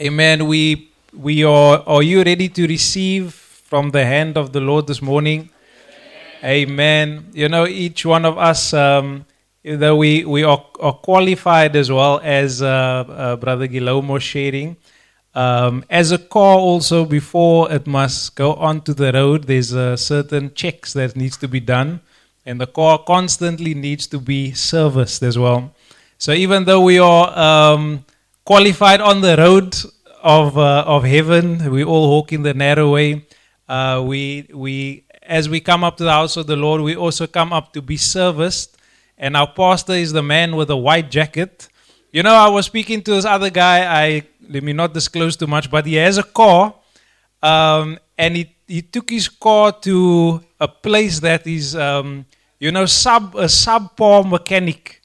Amen. We we are are you ready to receive from the hand of the Lord this morning? Amen. You know, each one of us, um, though we, we are, are qualified as well as uh, uh, Brother Guillermo sharing. Um, as a car, also before it must go onto the road, there's a certain checks that needs to be done, and the car constantly needs to be serviced as well. So even though we are um, qualified on the road of uh, of heaven, we all walk in the narrow way. Uh, we we as we come up to the house of the Lord, we also come up to be serviced. And our pastor is the man with the white jacket. You know, I was speaking to this other guy. I let me not disclose too much, but he has a car, um, and he he took his car to a place that is, um, you know, sub a subpar mechanic,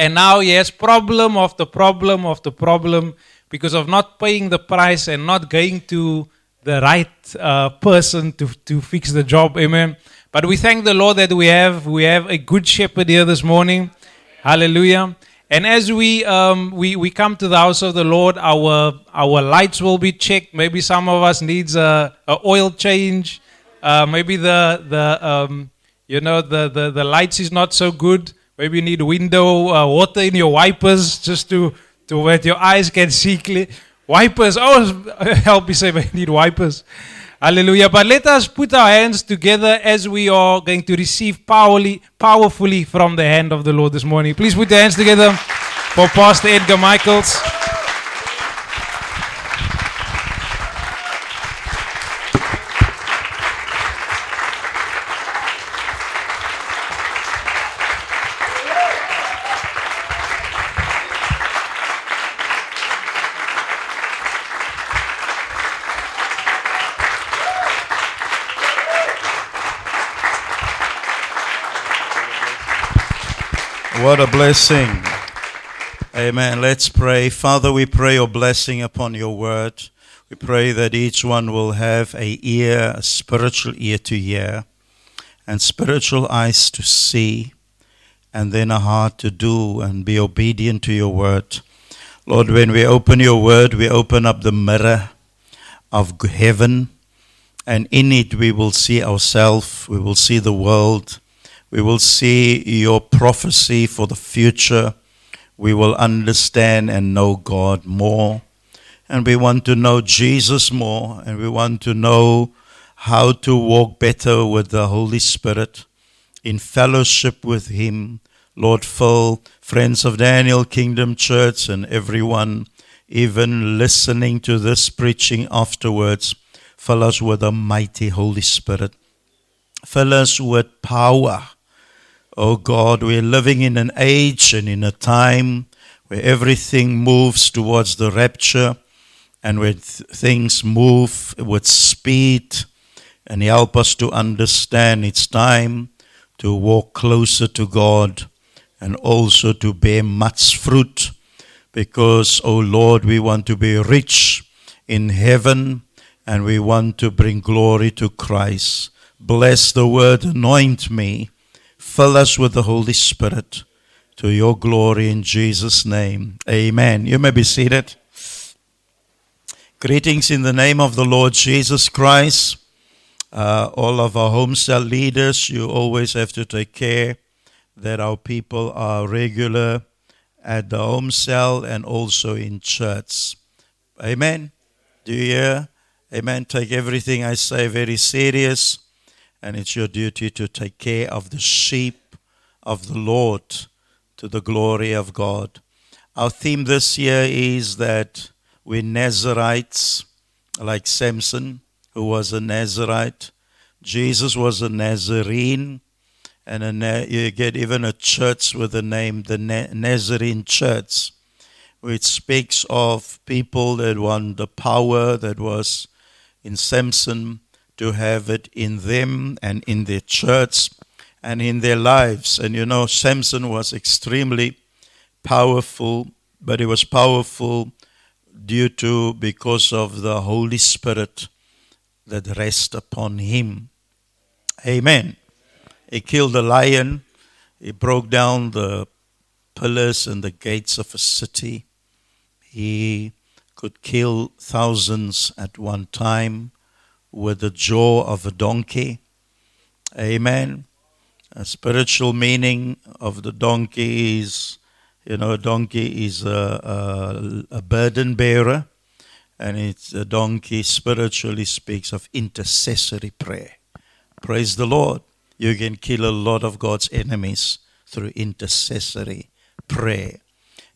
and now he has problem after problem after problem because of not paying the price and not going to the right uh, person to, to fix the job. Amen. But we thank the Lord that we have we have a good shepherd here this morning. Hallelujah. And as we um, we we come to the house of the Lord, our our lights will be checked. Maybe some of us needs a, a oil change. Uh, maybe the the um, you know the, the the lights is not so good. Maybe you need window uh, water in your wipers just to to where your eyes can see clear. Wipers. Oh, help me say I need wipers. Hallelujah. But let us put our hands together as we are going to receive powerfully, powerfully from the hand of the Lord this morning. Please put your hands together for Pastor Edgar Michaels. What a blessing. Amen. Let's pray. Father, we pray your blessing upon your word. We pray that each one will have a ear, a spiritual ear to hear, and spiritual eyes to see, and then a heart to do and be obedient to your word. Lord, when we open your word, we open up the mirror of heaven, and in it we will see ourselves, we will see the world, we will see your prophecy for the future. We will understand and know God more. And we want to know Jesus more. And we want to know how to walk better with the Holy Spirit in fellowship with Him. Lord, fill friends of Daniel Kingdom Church and everyone, even listening to this preaching afterwards, fill us with a mighty Holy Spirit. Fill us with power Oh God, we're living in an age and in a time where everything moves towards the rapture and where th- things move with speed. And help us to understand it's time to walk closer to God and also to bear much fruit because, oh Lord, we want to be rich in heaven and we want to bring glory to Christ. Bless the word, anoint me Fill us with the Holy Spirit to your glory in Jesus' name. Amen. You may be seated. Greetings in the name of the Lord Jesus Christ. Uh, all of our home cell leaders, you always have to take care that our people are regular at the home cell and also in church. Amen. Do you hear? Amen. Take everything I say very serious and it's your duty to take care of the sheep of the Lord to the glory of God. Our theme this year is that we're Nazarites, like Samson, who was a Nazarite. Jesus was a Nazarene, and a you get even a church with the name the Na- Nazarene Church, which speaks of people that won the power that was in Samson to have it in them and in their church and in their lives. And you know, Samson was extremely powerful, but he was powerful due to because of the Holy Spirit that rests upon him. Amen. He killed a lion, he broke down the pillars and the gates of a city, he could kill thousands at one time with the jaw of a donkey. Amen. A spiritual meaning of the donkey is, you know, a donkey is a, a, a burden bearer, and it's a donkey spiritually speaks of intercessory prayer. Praise the Lord. You can kill a lot of God's enemies through intercessory prayer.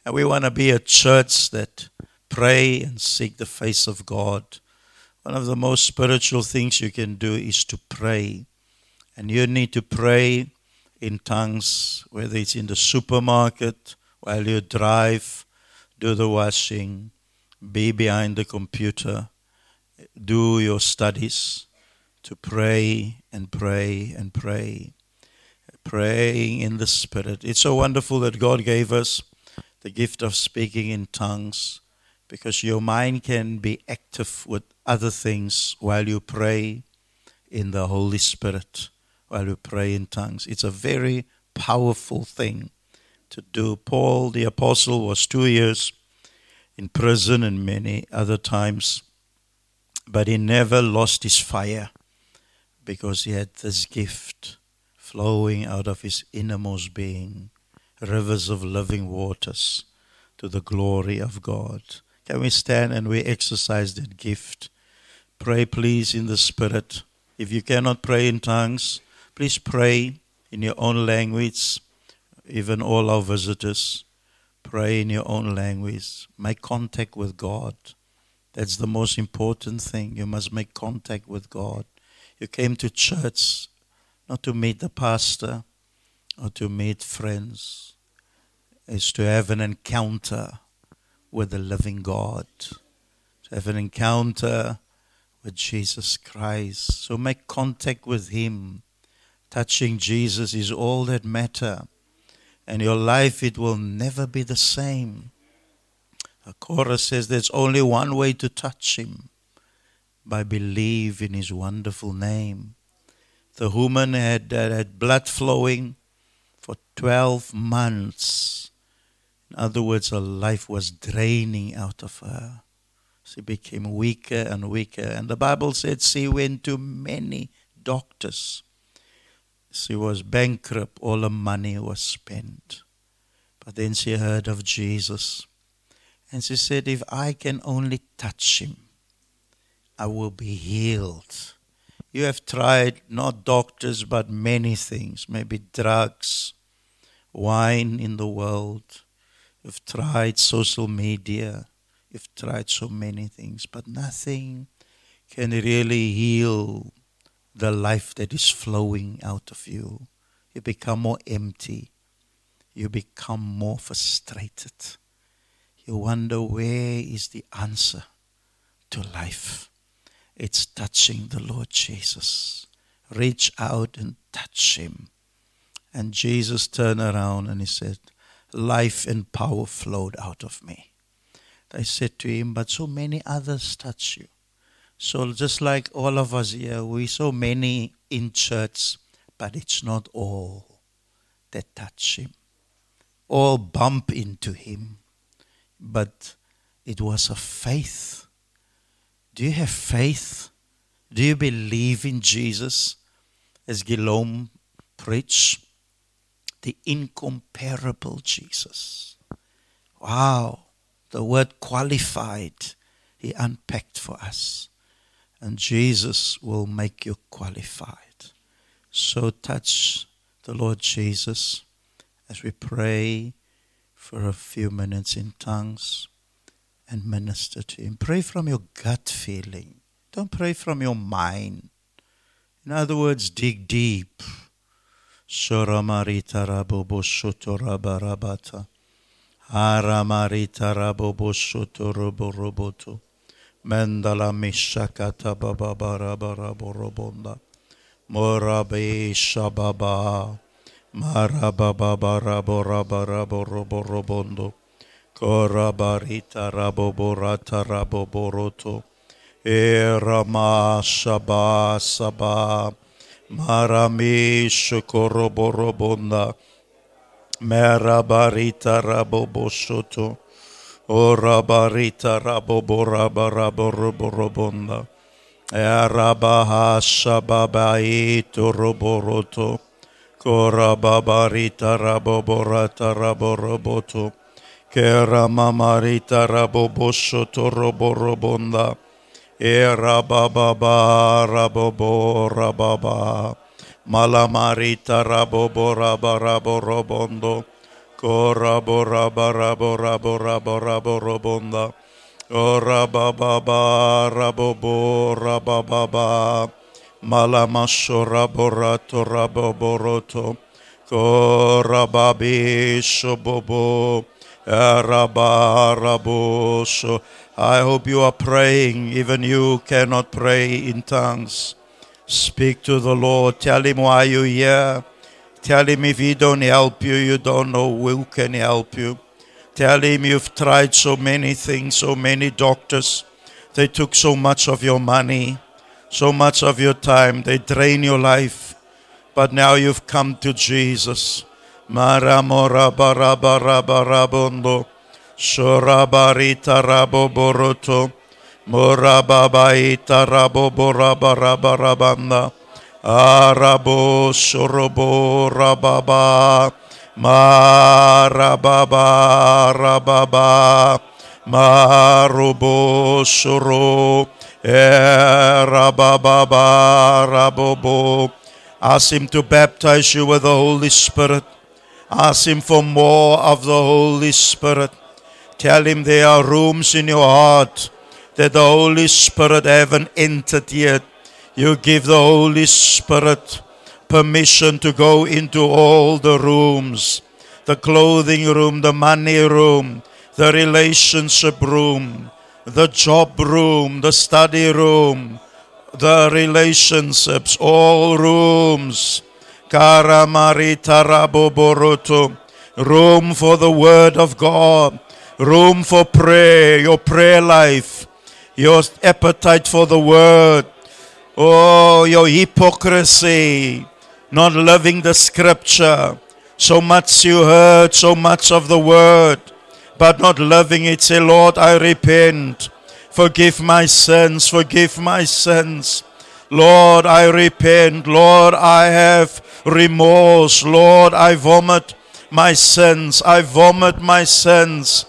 And we want to be a church that pray and seek the face of God. One of the most spiritual things you can do is to pray. And you need to pray in tongues, whether it's in the supermarket, while you drive, do the washing, be behind the computer, do your studies, to pray and pray and pray. Praying in the Spirit. It's so wonderful that God gave us the gift of speaking in tongues because your mind can be active with other things while you pray in the Holy Spirit, while you pray in tongues. It's a very powerful thing to do. Paul the Apostle was two years in prison and many other times, but he never lost his fire because he had this gift flowing out of his innermost being, rivers of living waters to the glory of God. Can we stand and we exercise that gift? Pray, please, in the Spirit. If you cannot pray in tongues, please pray in your own language. Even all our visitors, pray in your own language. Make contact with God. That's the most important thing. You must make contact with God. You came to church not to meet the pastor or to meet friends, it's to have an encounter with the living God, to have an encounter with Jesus Christ. So make contact with Him. Touching Jesus is all that matter. And your life, it will never be the same. The chorus says there's only one way to touch Him by believe in His wonderful name. The woman had, had blood flowing for 12 months in other words, her life was draining out of her. She became weaker and weaker. And the Bible said she went to many doctors. She was bankrupt, all her money was spent. But then she heard of Jesus. And she said, If I can only touch him, I will be healed. You have tried not doctors, but many things, maybe drugs, wine in the world You've tried social media. You've tried so many things, but nothing can really heal the life that is flowing out of you. You become more empty. You become more frustrated. You wonder where is the answer to life? It's touching the Lord Jesus. Reach out and touch him. And Jesus turned around and he said, life and power flowed out of me. I said to him, But so many others touch you. So, just like all of us here, we so many in church, but it's not all that touch him. All bump into him. But it was a faith. Do you have faith? Do you believe in Jesus? As Guillaume preached, the incomparable Jesus. Wow, the word qualified, he unpacked for us. And Jesus will make you qualified. So touch the Lord Jesus as we pray for a few minutes in tongues and minister to Him. Pray from your gut feeling. Don't pray from your mind. In other words, dig deep Shoramarita rabobo. Aramarita rabobo shotoroboroboto. Mendala mishakata bababarabarabonda. Morabe shababa. Marabababaraborabaraboroborobondo. Korabarita raboborata raboboroto. Erama shaba sabah. Marami shokoroborobonda. Merabarita rabobosoto. O rabarita raboboraba raborobonda. Erabaha sababaito roboroto. Korababarita raboborata raboroboto. Keramamarita rabobosoto roborobonda. Erabababa raboborababa. Malamarita rabobo rabo rabo robondo. Korabo rabo rabo rabo rabo rabo robonda. Orababa rabobo rabababa. Malamasho to, raboboroto. Korababi shobobo. I hope you are praying. Even you cannot pray in tongues. Speak to the Lord. Tell him why you're here. Tell him if he don't help you, you don't know who can help you. Tell him you've tried so many things, so many doctors. They took so much of your money, so much of your time. They drain your life. But now you've come to Jesus. Maramora barabarabondo. Shorabarita rabo boroto. Morababaita rabo borabarabarabanda. Arabo shorobo rababa. Marababa rababa. Marubo shoro. Erababa rabobo. Ask him to baptize you with the Holy Spirit. Ask him for more of the Holy Spirit. Tell him there are rooms in your heart that the Holy Spirit haven't entered yet. You give the Holy Spirit permission to go into all the rooms the clothing room, the money room, the relationship room, the job room, the study room, the relationships, all rooms. Karamari taraboboroto. Room for the word of God. Room for prayer, your prayer life, your appetite for the word. Oh, your hypocrisy, not loving the scripture. So much you heard, so much of the word, but not loving it. Say, Lord, I repent. Forgive my sins, forgive my sins. Lord, I repent. Lord, I have remorse. Lord, I vomit my sins. I vomit my sins.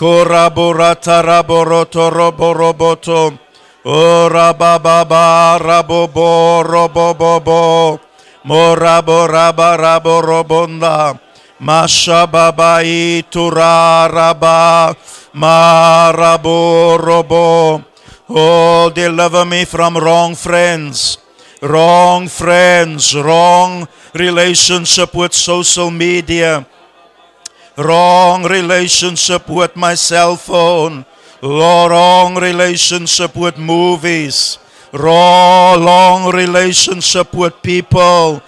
Koraborata raboroto roboroboto. Ora baba rabobo robobobo. Morabo raba rabo robonda. Masha babai tura raba. Marabo. Oh, deliver me from wrong friends. Wrong friends, wrong relationship with social media, wrong relationship with my cell phone, wrong relationship with movies, wrong, long relationship with people.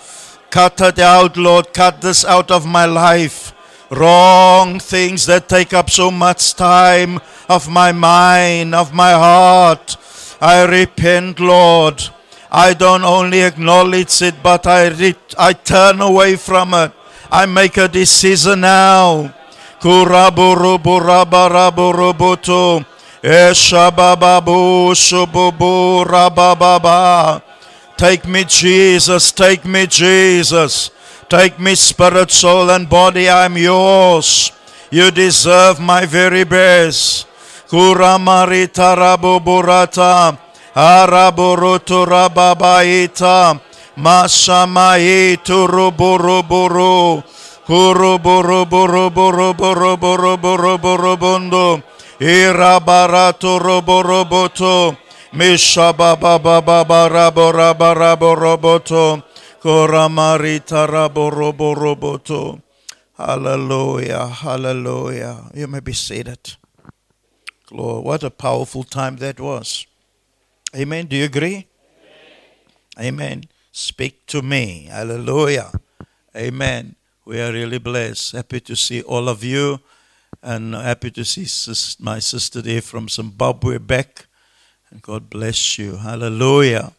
Cut it out, Lord. Cut this out of my life. Wrong things that take up so much time of my mind, of my heart. I repent, Lord. I don't only acknowledge it, but I, re- I turn away from it. I make a decision now. Rabababa. Take me, Jesus. Take me, Jesus. Take me, spirit, soul, and body. I'm yours. You deserve my very best. Kuramarita rabuburata. Araburutu rababaita. Masamaitu ruburuburu. Kuruburuburuburuburuburuburuburubundo. Irabaratu roboroboto. Koramarita raboroboroboto. Hallelujah, hallelujah. You may be seated. Lord, what a powerful time that was. Amen. Do you agree? Amen. Speak to me. Hallelujah. Amen. We are really blessed. Happy to see all of you and happy to see my sister there from Zimbabwe back. And God bless you. Hallelujah.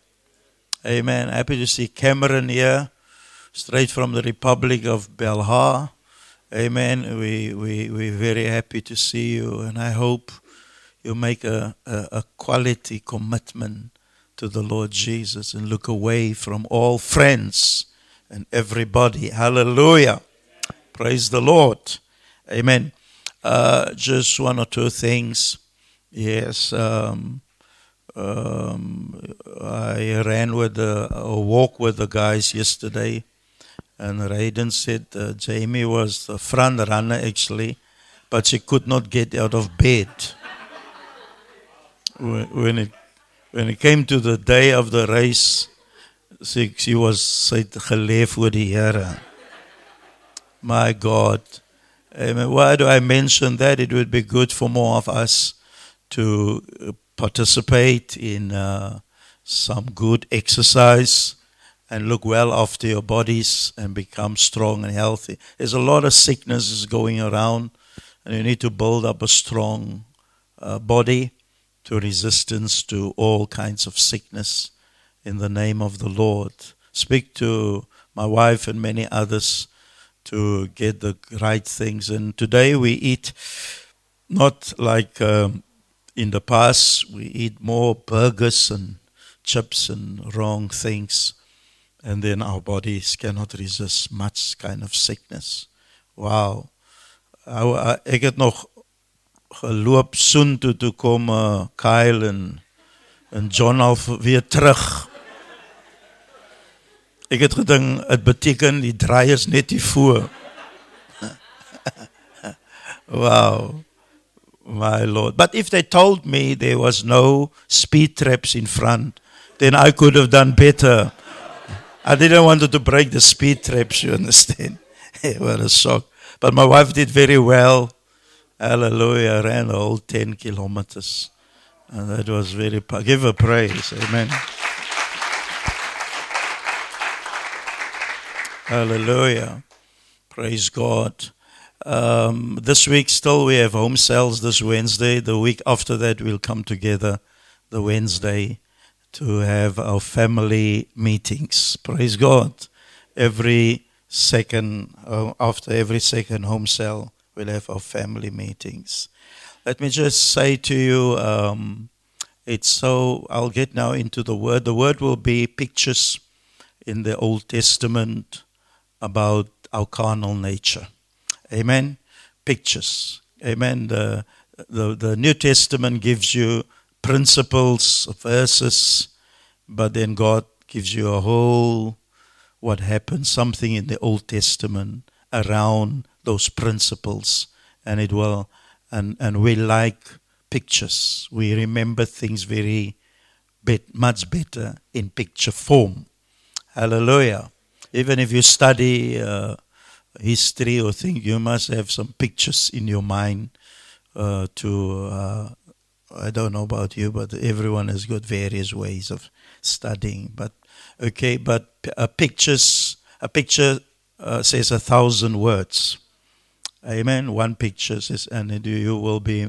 Amen. Happy to see Cameron here, straight from the Republic of Belha. Amen. We, we, we're very happy to see you, and I hope you make a, a, a quality commitment to the Lord Jesus and look away from all friends and everybody. Hallelujah. Praise the Lord. Amen. Uh, just one or two things. Yes. Um, um, I ran with the, a walk with the guys yesterday, and Raiden said uh, Jamie was the front runner actually, but she could not get out of bed. when, when it when it came to the day of the race, she, was sy geleef oor die Here. My God. Amen. Why do I mention that? It would be good for more of us to participate in uh, some good exercise and look well after your bodies and become strong and healthy. There's a lot of sicknesses going around, and you need to build up a strong uh, body to resistance to all kinds of sickness in the name of the Lord. Speak to my wife and many others to get the right things. And today we eat not like um, in the past, we eat more burgers and chips and wrong things. And then our bodies cannot resist much kind of sickness. Wow. Ek het nog geloop soen toe kom uh, Kyle en en John al weer terug. Ek het gedink dit beteken die draaiers net hier voor. wow. My Lord. But if they told me there was no speed traps in front, then I could have done better. I didn't want to break the speed traps, you understand? what a shock. But my wife did very well. Hallelujah. Ran the whole 10 kilometers. And that was very, give her praise. Amen. Hallelujah. Praise God. Um, this week, still, we have home cells this Wednesday. The week after that, we'll come together the Wednesday to have our family meetings. Praise God. Every second, uh, after every second home cell, we'll have our family meetings. Let me just say to you, um, it's so, I'll get now into the word. The word will be pictures in the Old Testament about our carnal nature. Amen. Pictures. Amen. The, the, the New Testament gives you principles, verses, but then God gives you a whole what happened, something in the Old Testament around those principles, and it will, and and we like pictures. We remember things very, bit, much better in picture form. Hallelujah. Even if you study uh, history or thing, you must have some pictures in your mind uh, to. Uh, I don't know about you, but everyone has got various ways of studying. But okay, but uh, pictures. A picture uh, says a thousand words. Amen. One picture says, and you will be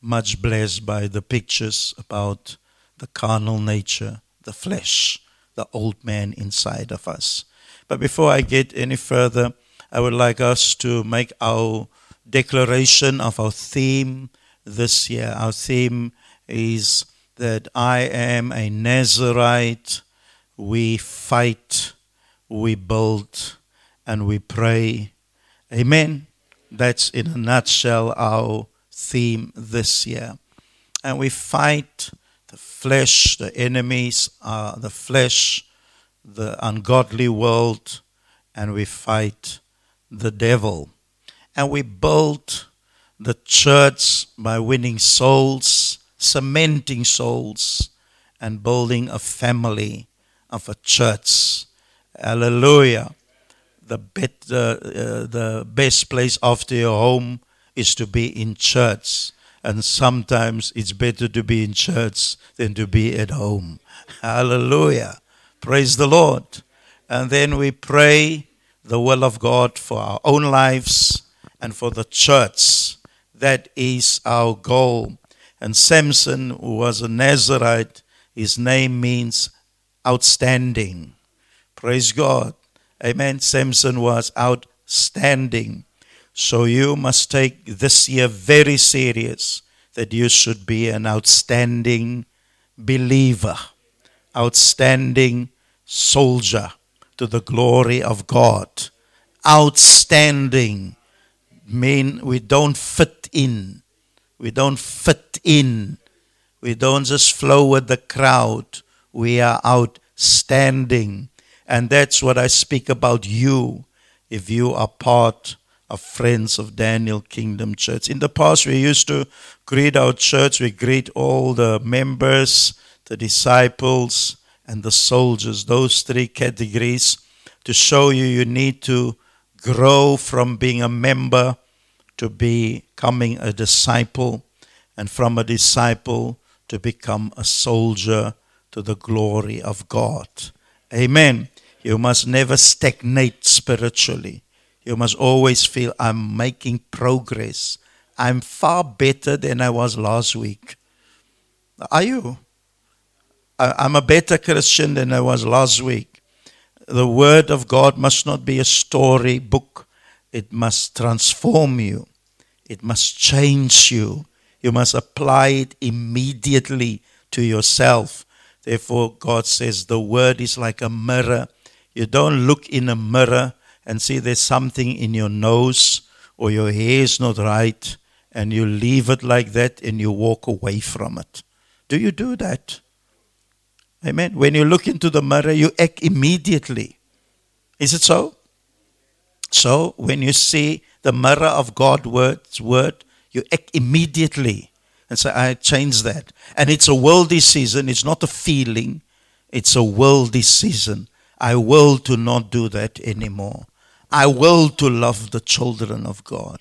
much blessed by the pictures about the carnal nature, the flesh, the old man inside of us. But before I get any further, I would like us to make our declaration of our theme this year. Our theme is that I am a Nazarite. We fight, we build, and we pray. Amen. That's in a nutshell our theme this year. And we fight the flesh, the enemies are the flesh, the ungodly world, and we fight the devil. And we build the church by winning souls, cementing souls, and building a family of a church. Hallelujah the, bet, uh, the best place after your home is to be in church. And sometimes it's better to be in church than to be at home. Hallelujah. Praise the Lord. And then we pray the will of God for our own lives and for the church. That is our goal. And Samson, who was a Nazarite, his name means outstanding. Praise God. Amen. Samson was outstanding. So you must take this year very serious that you should be an outstanding believer, outstanding soldier to the glory of God. Outstanding mean we don't fit in. We don't fit in. We don't just flow with the crowd. We are outstanding. And that's what I speak about you if you are part of Friends of Daniel Kingdom Church. In the past, we used to greet our church, we greet all the members, the disciples, and the soldiers, those three categories, to show you you need to grow from being a member to becoming a disciple, and from a disciple to become a soldier to the glory of God. Amen. You must never stagnate spiritually. You must always feel I'm making progress. I'm far better than I was last week. Are you? I'm a better Christian than I was last week. The Word of God must not be a story book, it must transform you, it must change you. You must apply it immediately to yourself. Therefore, God says the Word is like a mirror. You don't look in a mirror and see there's something in your nose or your hair is not right and you leave it like that and you walk away from it. Do you do that? Amen. When you look into the mirror, you act immediately. Is it so? So when you see the mirror of God's word, you act immediately and say, I change that. And it's a worldly season, it's not a feeling, it's a worldly season. I will to not do that anymore. I will to love the children of God.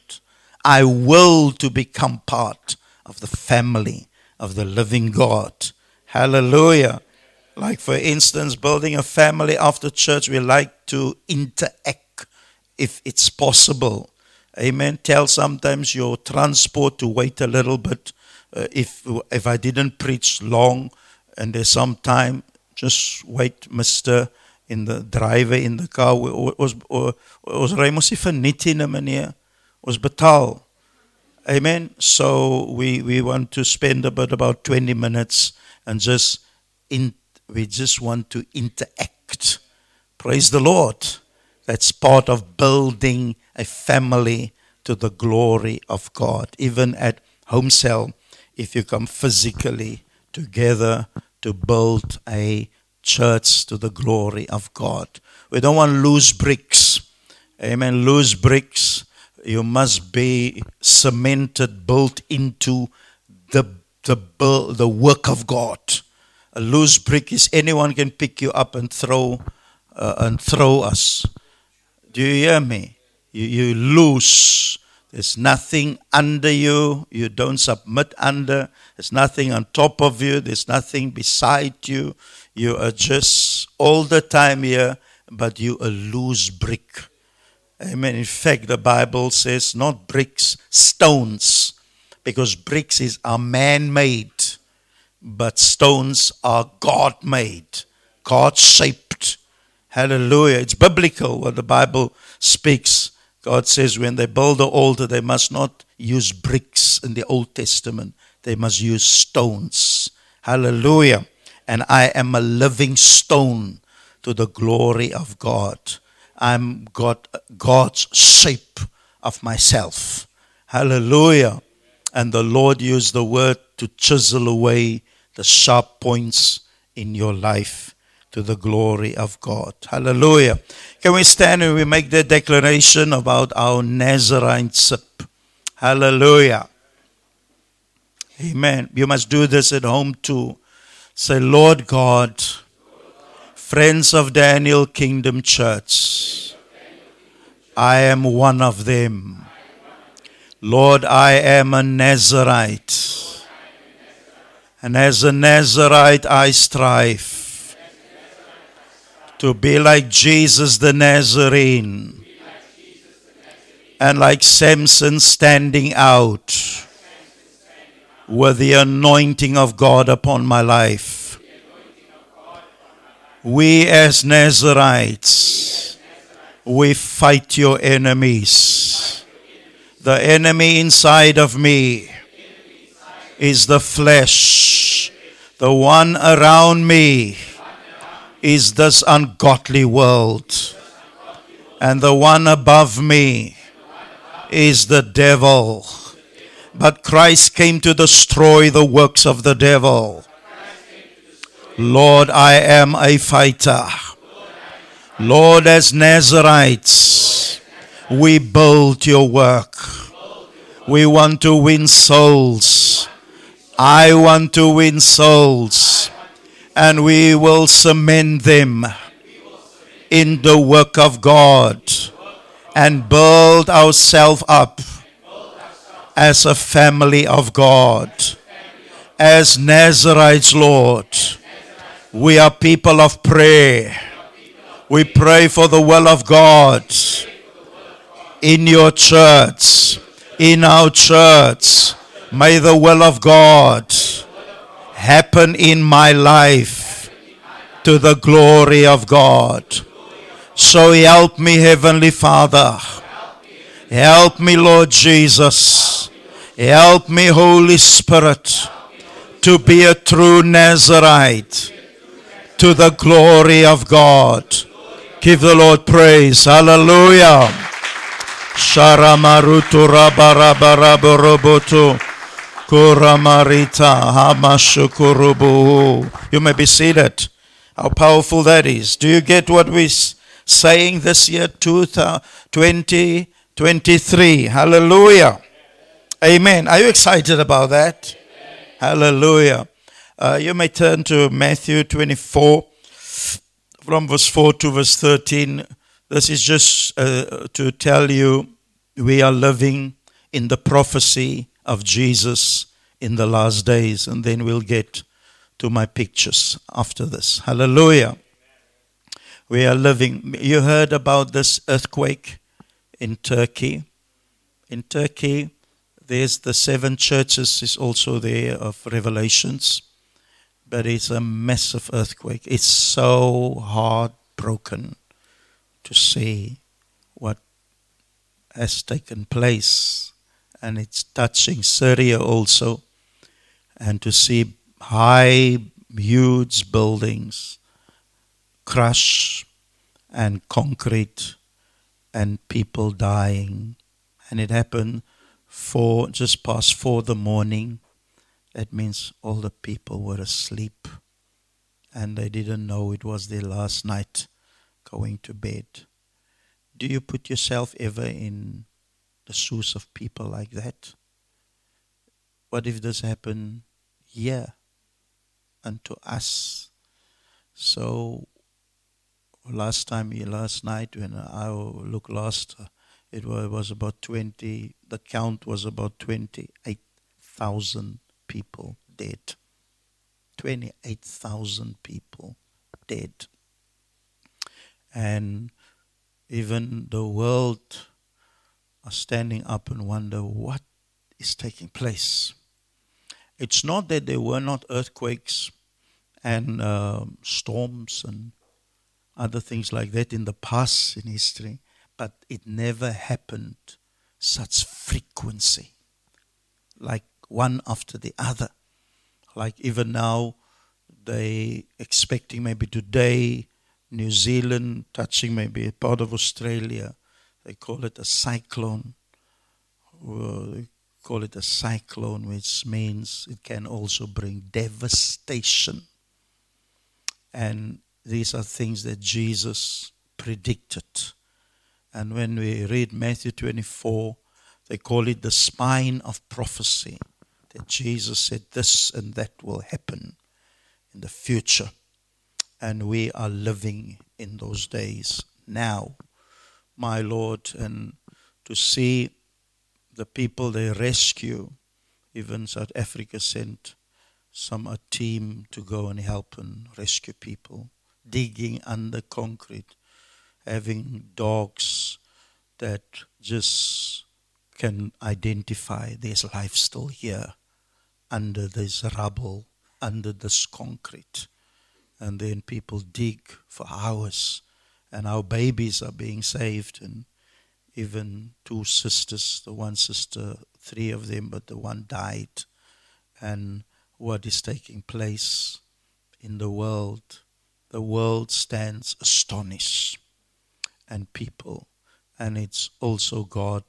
I will to become part of the family of the living God. Hallelujah. Like, for instance, building a family after church, we like to interact if it's possible. Amen. Tell sometimes your transport to wait a little bit. Uh, if, if I didn't preach long and there's some time, just wait, Mr. in the driver in the car. Ons ons ry mos nie vir net nie, meneer. Ons betaal. Amen. So we we want to spend about about 20 minutes and just in we just want to interact. Praise the Lord. That's part of building a family to the glory of God. Even at home cell, if you come physically together to build a church to the glory of God. We don't want loose bricks. Amen. Loose bricks. You must be cemented, built into the the the work of God. A loose brick is anyone can pick you up and throw uh, and throw us. Do you hear me? You, you loose. There's nothing under you. You don't submit under. There's nothing on top of you. There's nothing beside you. You are just all the time here, but you a loose brick. Amen. In fact, the Bible says not bricks, stones, because bricks is are man-made but stones are God made, God shaped. Hallelujah. It's biblical what the Bible speaks. God says when they build the altar, they must not use bricks in the Old Testament, they must use stones. Hallelujah. And I am a living stone to the glory of God. I'm God, God's shape of myself. Hallelujah. And the Lord used the word to chisel away the sharp points in your life to the glory of God. Hallelujah. Can we stand and we make the declaration about our Nazarene-ship? Hallelujah. Amen. You must do this at home too. Say, Lord God, friends of Daniel Kingdom Church, I am one of them. Lord, I am a Nazarite. And as a Nazarite, I strive to be like Jesus the Nazarene and like Samson standing out with the anointing of God upon my life. We as Nazarites, we fight your enemies. The enemy inside of me is the flesh. The one around me is this ungodly world. And the one above me is the devil. But Christ came to destroy the works of the devil. Lord, I am a fighter. Lord, as Nazarites, we build your work. We want to win souls. I want to win souls. And we will cement them in the work of God and build ourselves up as a family of God. As Nazarites, Lord, we are people of prayer. We pray for the will of God in your church, in our church. May the will of God happen in my life to the glory of God. So help me, Heavenly Father. Help me, Lord Jesus. Help me, Holy Spirit, to be a true Nazarite to the glory of God. Give the Lord praise. Hallelujah. Sharamarutu rabarabarabarobotu. You may be seated. How powerful that is. Do you get what we're saying this year, 2023? Hallelujah. Amen. Are you excited about that? Hallelujah. Uh, you may turn to Matthew 24, from verse 4 to verse 13. This is just uh, to tell you we are living in the prophecy of Jesus in the last days, and then we'll get to my pictures after this. Hallelujah. We are living. You heard about this earthquake in Turkey. In Turkey, there's the seven churches is also there of Revelations but it's a massive earthquake. It's so heartbroken to see what has taken place, and it's touching Syria also, and to see high, huge buildings crush and concrete and people dying. And it happened for just past four the morning that means all the people were asleep and they didn't know it was their last night going to bed. Do you put yourself ever in the shoes of people like that? What if this happened here and to us? So last time, last night when I looked last, it was about 20, the count was about 28,000 people dead. 28,000 people dead. And even the world are standing up and wonder what is taking place. It's not that there were not earthquakes and uh, storms and other things like that in the past in history, but it never happened such frequency like one after the other. Like even now, they expecting maybe today, New Zealand touching maybe a part of Australia. They call it a cyclone. Well, they call it a cyclone, which means it can also bring devastation. And these are things that Jesus predicted. And when we read Matthew 24, they call it the spine of prophecy that Jesus said this and that will happen in the future. And we are living in those days now, my Lord, and to see the people they rescue, even South Africa sent some a team to go and help and rescue people, digging under concrete, having dogs that just can identify there's life still here under this rubble, under this concrete. And then people dig for hours, and our babies are being saved. And even two sisters, the one sister, three of them, but the one died, and what is taking place in the world. The world stands astonished, and people, and it's also God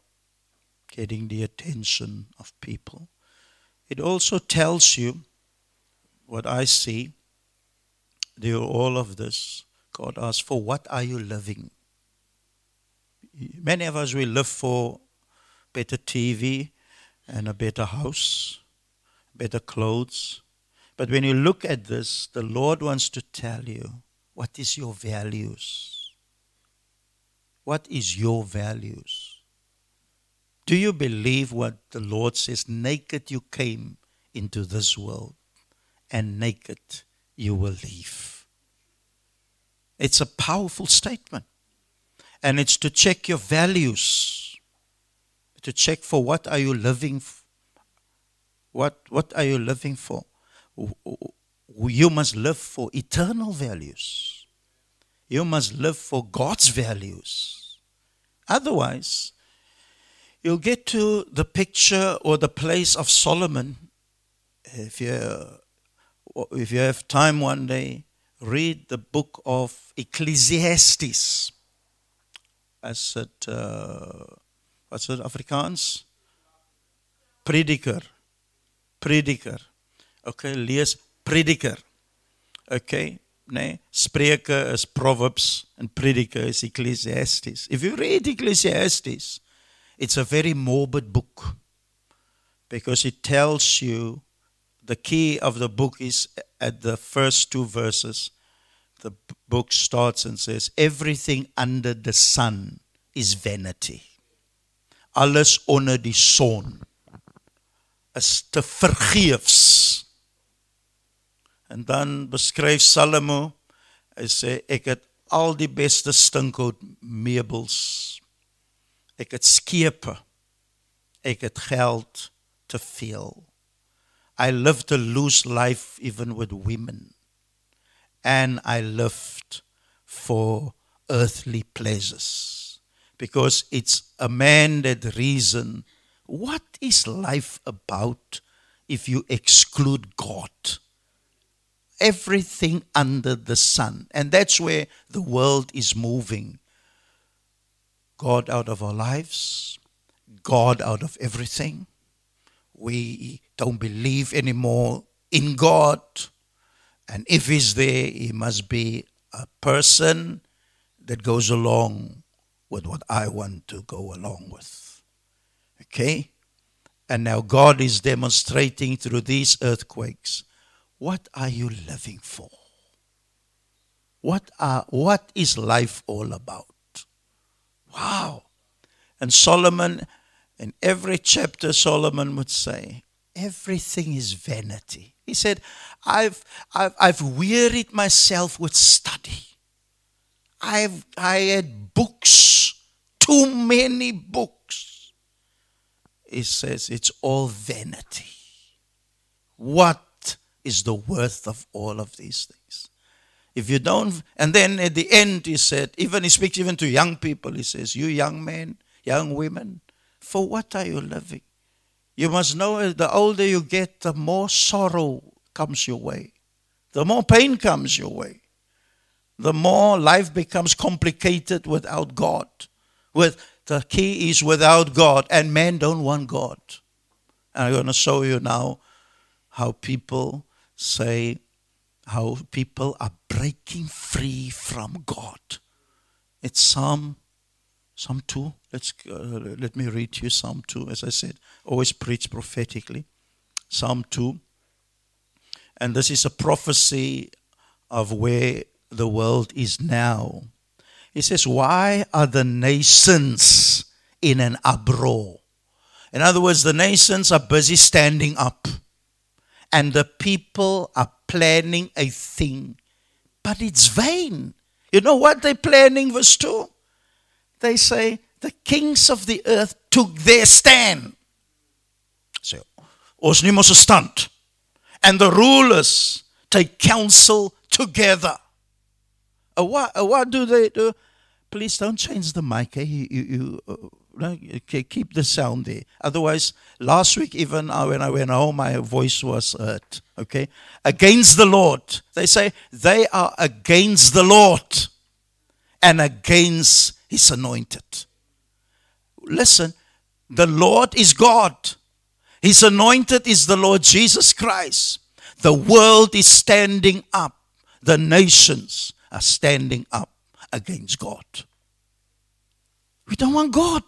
getting the attention of people. It also tells you what I see, through all of this. God asks, For what are you living? Many of us, we live for better TV and a better house, better clothes. But when you look at this, the Lord wants to tell you what is your values? What is your values? Do you believe what the Lord says? Naked you came into this world, and naked you will leave. It's a powerful statement. And it's to check your values, to check for what are you living for. What, what are you living for? You must live for eternal values. You must live for God's values. Otherwise, you'll get to the picture or the place of Solomon. If you, if you have time one day, read the book of Ecclesiastes. As it, uh, what's it, Afrikaans? Prediker. Prediker. Okay, lees Prediker. Okay, nee, Spreuke is Proverbs and Prediker is Ecclesiastes. If you read Ecclesiastes, it's a very morbid book because it tells you the key of the book is at the first two verses. The book starts and says, Everything under the sun is vanity. Alles onder die son is te vergeefs. En dan beskryf Salomo, hy sê ek het al die beste stinkhout meubels Ek het skepe. Ek het geld te veel. I lived a loose life even with women. And I lived for earthly pleasures. Because it's a man that reason what is life about if you exclude God? Everything under the sun. And that's where the world is moving. God out of our lives, God out of everything. We don't believe anymore in God. And if He's there, He must be a person that goes along with what I want to go along with. Okay? And now God is demonstrating through these earthquakes what are you living for? What, are, what is life all about? Wow. And Solomon, in every chapter, Solomon would say, everything is vanity. He said, I've, I've, I've wearied myself with study. I've, I had books, too many books. He says, it's all vanity. What is the worth of all of these things? If you don't, and then at the end, he said, even he speaks even to young people, he says, You young men, young women, for what are you living? You must know the older you get, the more sorrow comes your way, the more pain comes your way, the more life becomes complicated without God. With the key is without God, and men don't want God. And I'm going to show you now how people say, how people are breaking free from God. It's Psalm, Psalm 2. Let's, uh, let me read to you Psalm 2. As I said, always preach prophetically. Psalm 2. And this is a prophecy of where the world is now. He says, Why are the nations in an uproar? In other words, the nations are busy standing up, and the people are planning a thing, but it's vain. You know what they're planning, verse 2? They say, the kings of the earth took their stand. So, ons neem ons stand. And the rulers take counsel together. Uh, what, uh, what do they do? please don't change the mic. Eh? You, you, uh, keep the sound there. Otherwise, last week even when I went home, my voice was hurt. Okay, against the Lord. They say they are against the Lord and against His anointed. Listen, the Lord is God. His anointed is the Lord Jesus Christ. The world is standing up. The nations are standing up against God. We don't want God.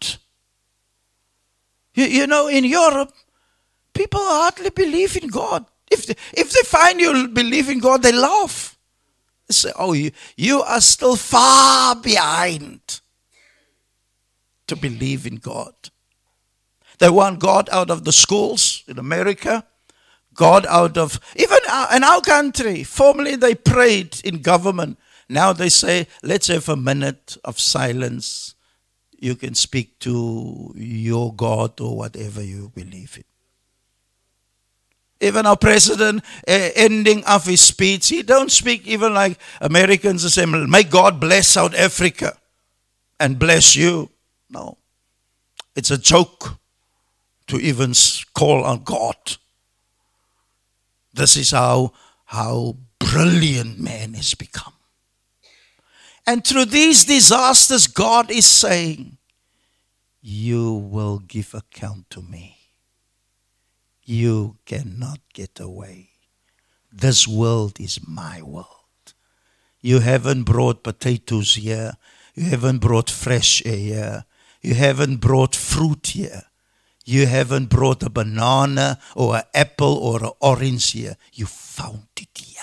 You, you know, in Europe, people hardly believe in God. If they, if they find you believe in God, they laugh. They say, Oh, you, you are still far behind to believe in God. They want God out of the schools in America, God out of, even uh, in our country. Formerly they prayed in government. Now they say, let's have a minute of silence. You can speak to your God or whatever you believe in. Even our president uh, ending of his speech, he don't speak even like Americans the same. may God bless South Africa and bless you. No. It's a joke to even call on God. This is how, how brilliant man has become. And through these disasters, God is saying, You will give account to me. You cannot get away. This world is my world. You haven't brought potatoes here. You haven't brought fresh air here. You haven't brought fruit here. You haven't brought a banana or an apple or an orange here. You found it here.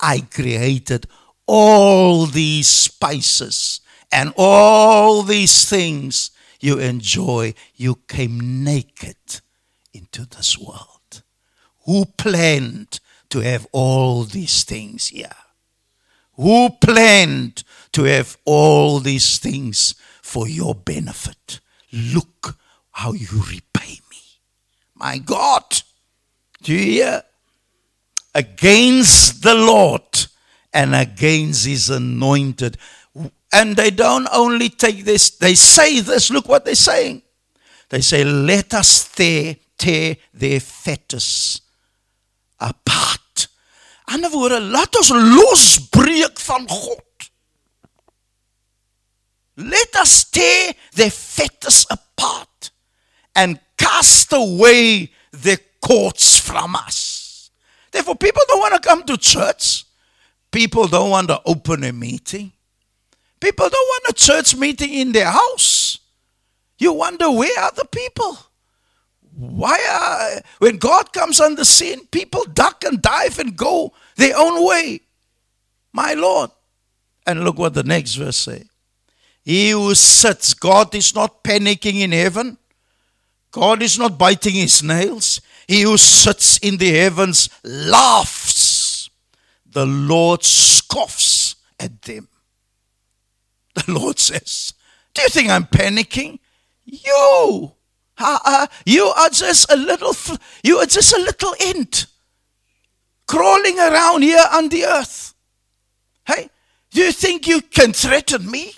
I created all these spices and all these things you enjoy. You came naked into this world. Who planned to have all these things here? Who planned to have all these things for your benefit? Look how you repay me. My God, do you hear? Against the Lord and against his anointed. And they don't only take this, they say this. Look what they're saying. They say, Let us tear, tear their fetters apart. Ander woorde, laat ons losbreek van God. Let us tear their fetters apart and cast away the courts from us. Therefore, people don't want to come to church. People don't want to open a meeting. People don't want a church meeting in their house. You wonder where are the people? Why are, when God comes on the scene, people duck and dive and go their own way. My Lord. And look what the next verse say. He who sits, God is not panicking in heaven. God is not biting his nails. He who sits in the heavens laughs. The Lord scoffs at them. The Lord says, Do you think I'm panicking? You, uh, uh, you are just a little, you are just a little ant crawling around here on the earth. Hey, do you think you can threaten me?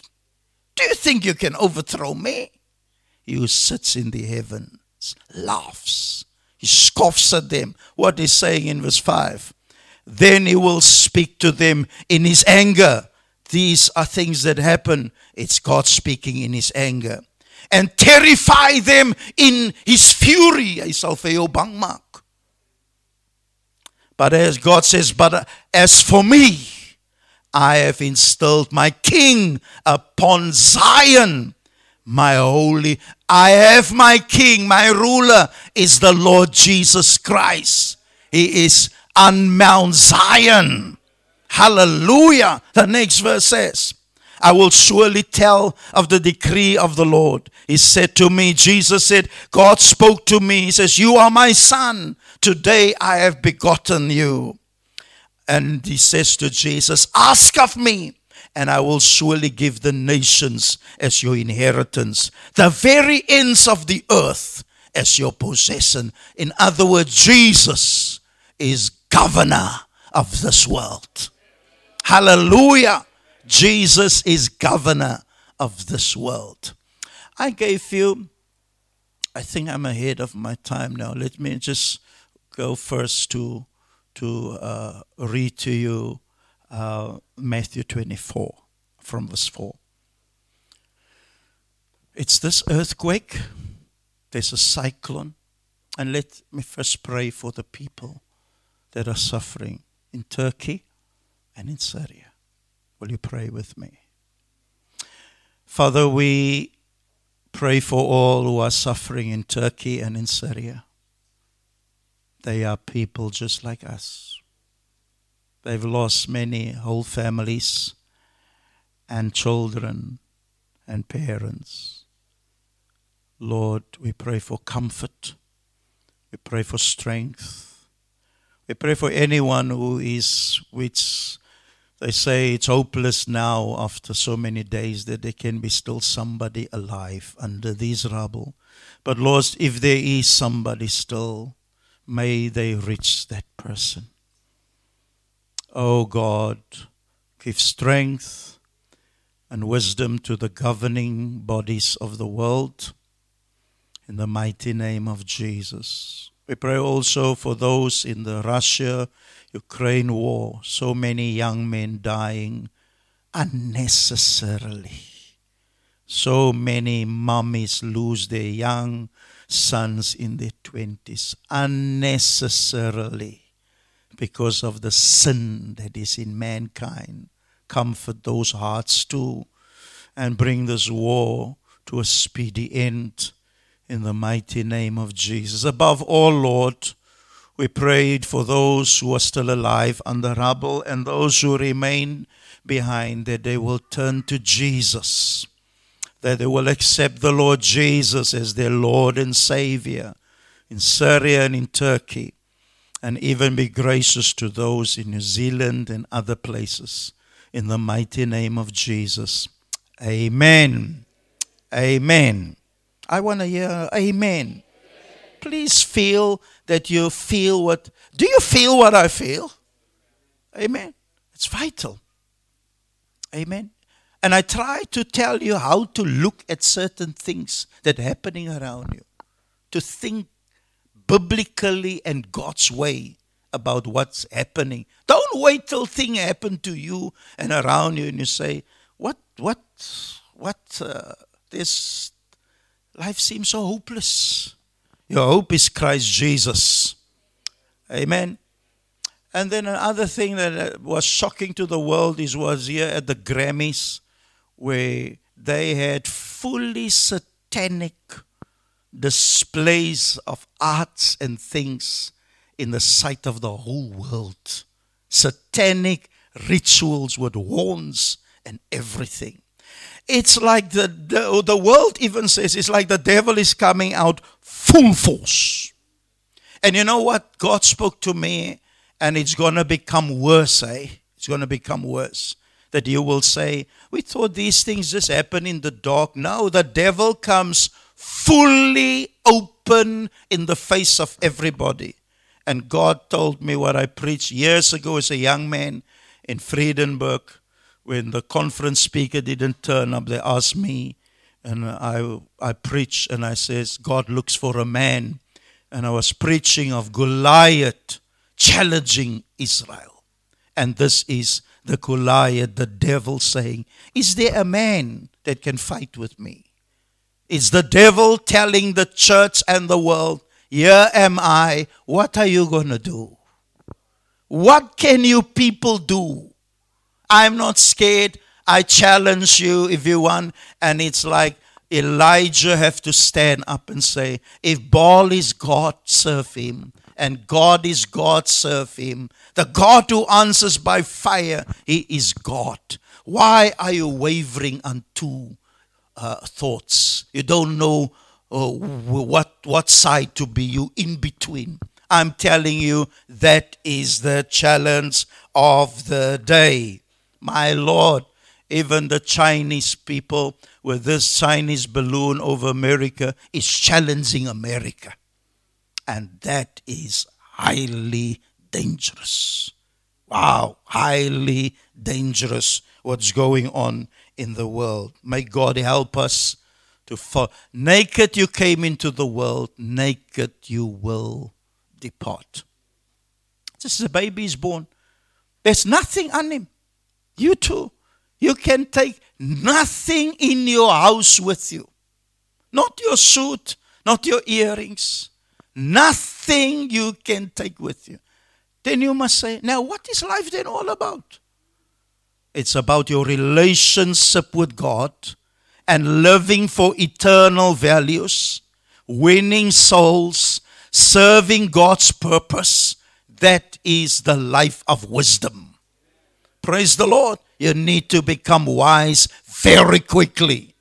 Do you think you can overthrow me? He who sits in the heavens laughs. He scoffs at them. What he's saying in verse 5. Then he will speak to them in his anger. These are things that happen. It's God speaking in his anger. And terrify them in his fury. But as God says, but uh, as for me, I have installed my king upon Zion my holy. I have my king, my ruler is the Lord Jesus Christ. He is on Mount Zion. Hallelujah. The next verse says, I will surely tell of the decree of the Lord. He said to me, Jesus said, God spoke to me. He says, You are my son. Today I have begotten you. And he says to Jesus, Ask of me and I will surely give the nations as your inheritance, the very ends of the earth as your possession. In other words, Jesus is governor of this world. Hallelujah. Jesus is governor of this world. I gave you, I think I'm ahead of my time now. Let me just go first to, to uh, read to you uh, Matthew 24 from verse 4. It's this earthquake, there's a cyclone, and let me first pray for the people that are suffering in Turkey and in Syria. Will you pray with me? Father, we pray for all who are suffering in Turkey and in Syria. They are people just like us. They've lost many whole families and children and parents. Lord, we pray for comfort. We pray for strength. We pray for anyone who is, which they say it's hopeless now after so many days that there can be still somebody alive under these rubble. But Lord, if there is somebody still, may they reach that person. Oh God, give strength and wisdom to the governing bodies of the world. In the mighty name of Jesus. We pray also for those in the Russia Ukraine war, so many young men dying unnecessarily. So many mummies lose their young sons in their 20s unnecessarily because of the sin that is in mankind. Comfort those hearts too and bring this war to a speedy end in the mighty name of Jesus. Above all, Lord, we prayed for those who are still alive under rubble and those who remain behind that they will turn to Jesus, that they will accept the Lord Jesus as their Lord and Savior in Syria and in Turkey, and even be gracious to those in New Zealand and other places. In the mighty name of Jesus. Amen. Amen. I want to hear amen. Please feel that you feel what. Do you feel what I feel? Amen. It's vital. Amen. And I try to tell you how to look at certain things that are happening around you, to think biblically and God's way about what's happening. Don't wait till thing happen to you and around you, and you say, "What? What? What? Uh, this life seems so hopeless." Your hope is Christ Jesus. Amen. And then another thing that uh, was shocking to the world is was here at the Grammys where they had fully satanic displays of arts and things in the sight of the whole world. Satanic rituals with horns and everything. It's like the, the, the world even says it's like the devil is coming out full force. And you know what? God spoke to me, and it's going to become worse, eh? It's going to become worse. That you will say, We thought these things just happen in the dark. No, the devil comes fully open in the face of everybody. And God told me what I preached years ago as a young man in Friedenberg when the conference speaker didn't turn up. They asked me, and I, I preached and I says, God looks for a man. And I was preaching of Goliath challenging Israel. And this is the Goliath, the devil saying, Is there a man that can fight with me? It's the devil telling the church and the world, Here am I. What are you going to do? What can you people do? I'm not scared. I challenge you if you want. And it's like Elijah have to stand up and say, if Baal is God, serve him. And God is God, serve him. The God who answers by fire, he is God. Why are you wavering on two uh, thoughts? You don't know uh, what, what side to be, you in between. I'm telling you, that is the challenge of the day. My Lord, even the Chinese people with this Chinese balloon over America is challenging America. And that is highly dangerous. Wow, highly dangerous what's going on in the world. May God help us to fall. Naked you came into the world, naked you will depart. Just as a baby is born, there's nothing on him. You too. You can take nothing in your house with you. Not your suit, not your earrings. Nothing you can take with you. Then you must say, now what is life then all about? It's about your relationship with God and living for eternal values, winning souls, serving God's purpose. That is the life of wisdom. Praise the Lord. You need to become wise very quickly.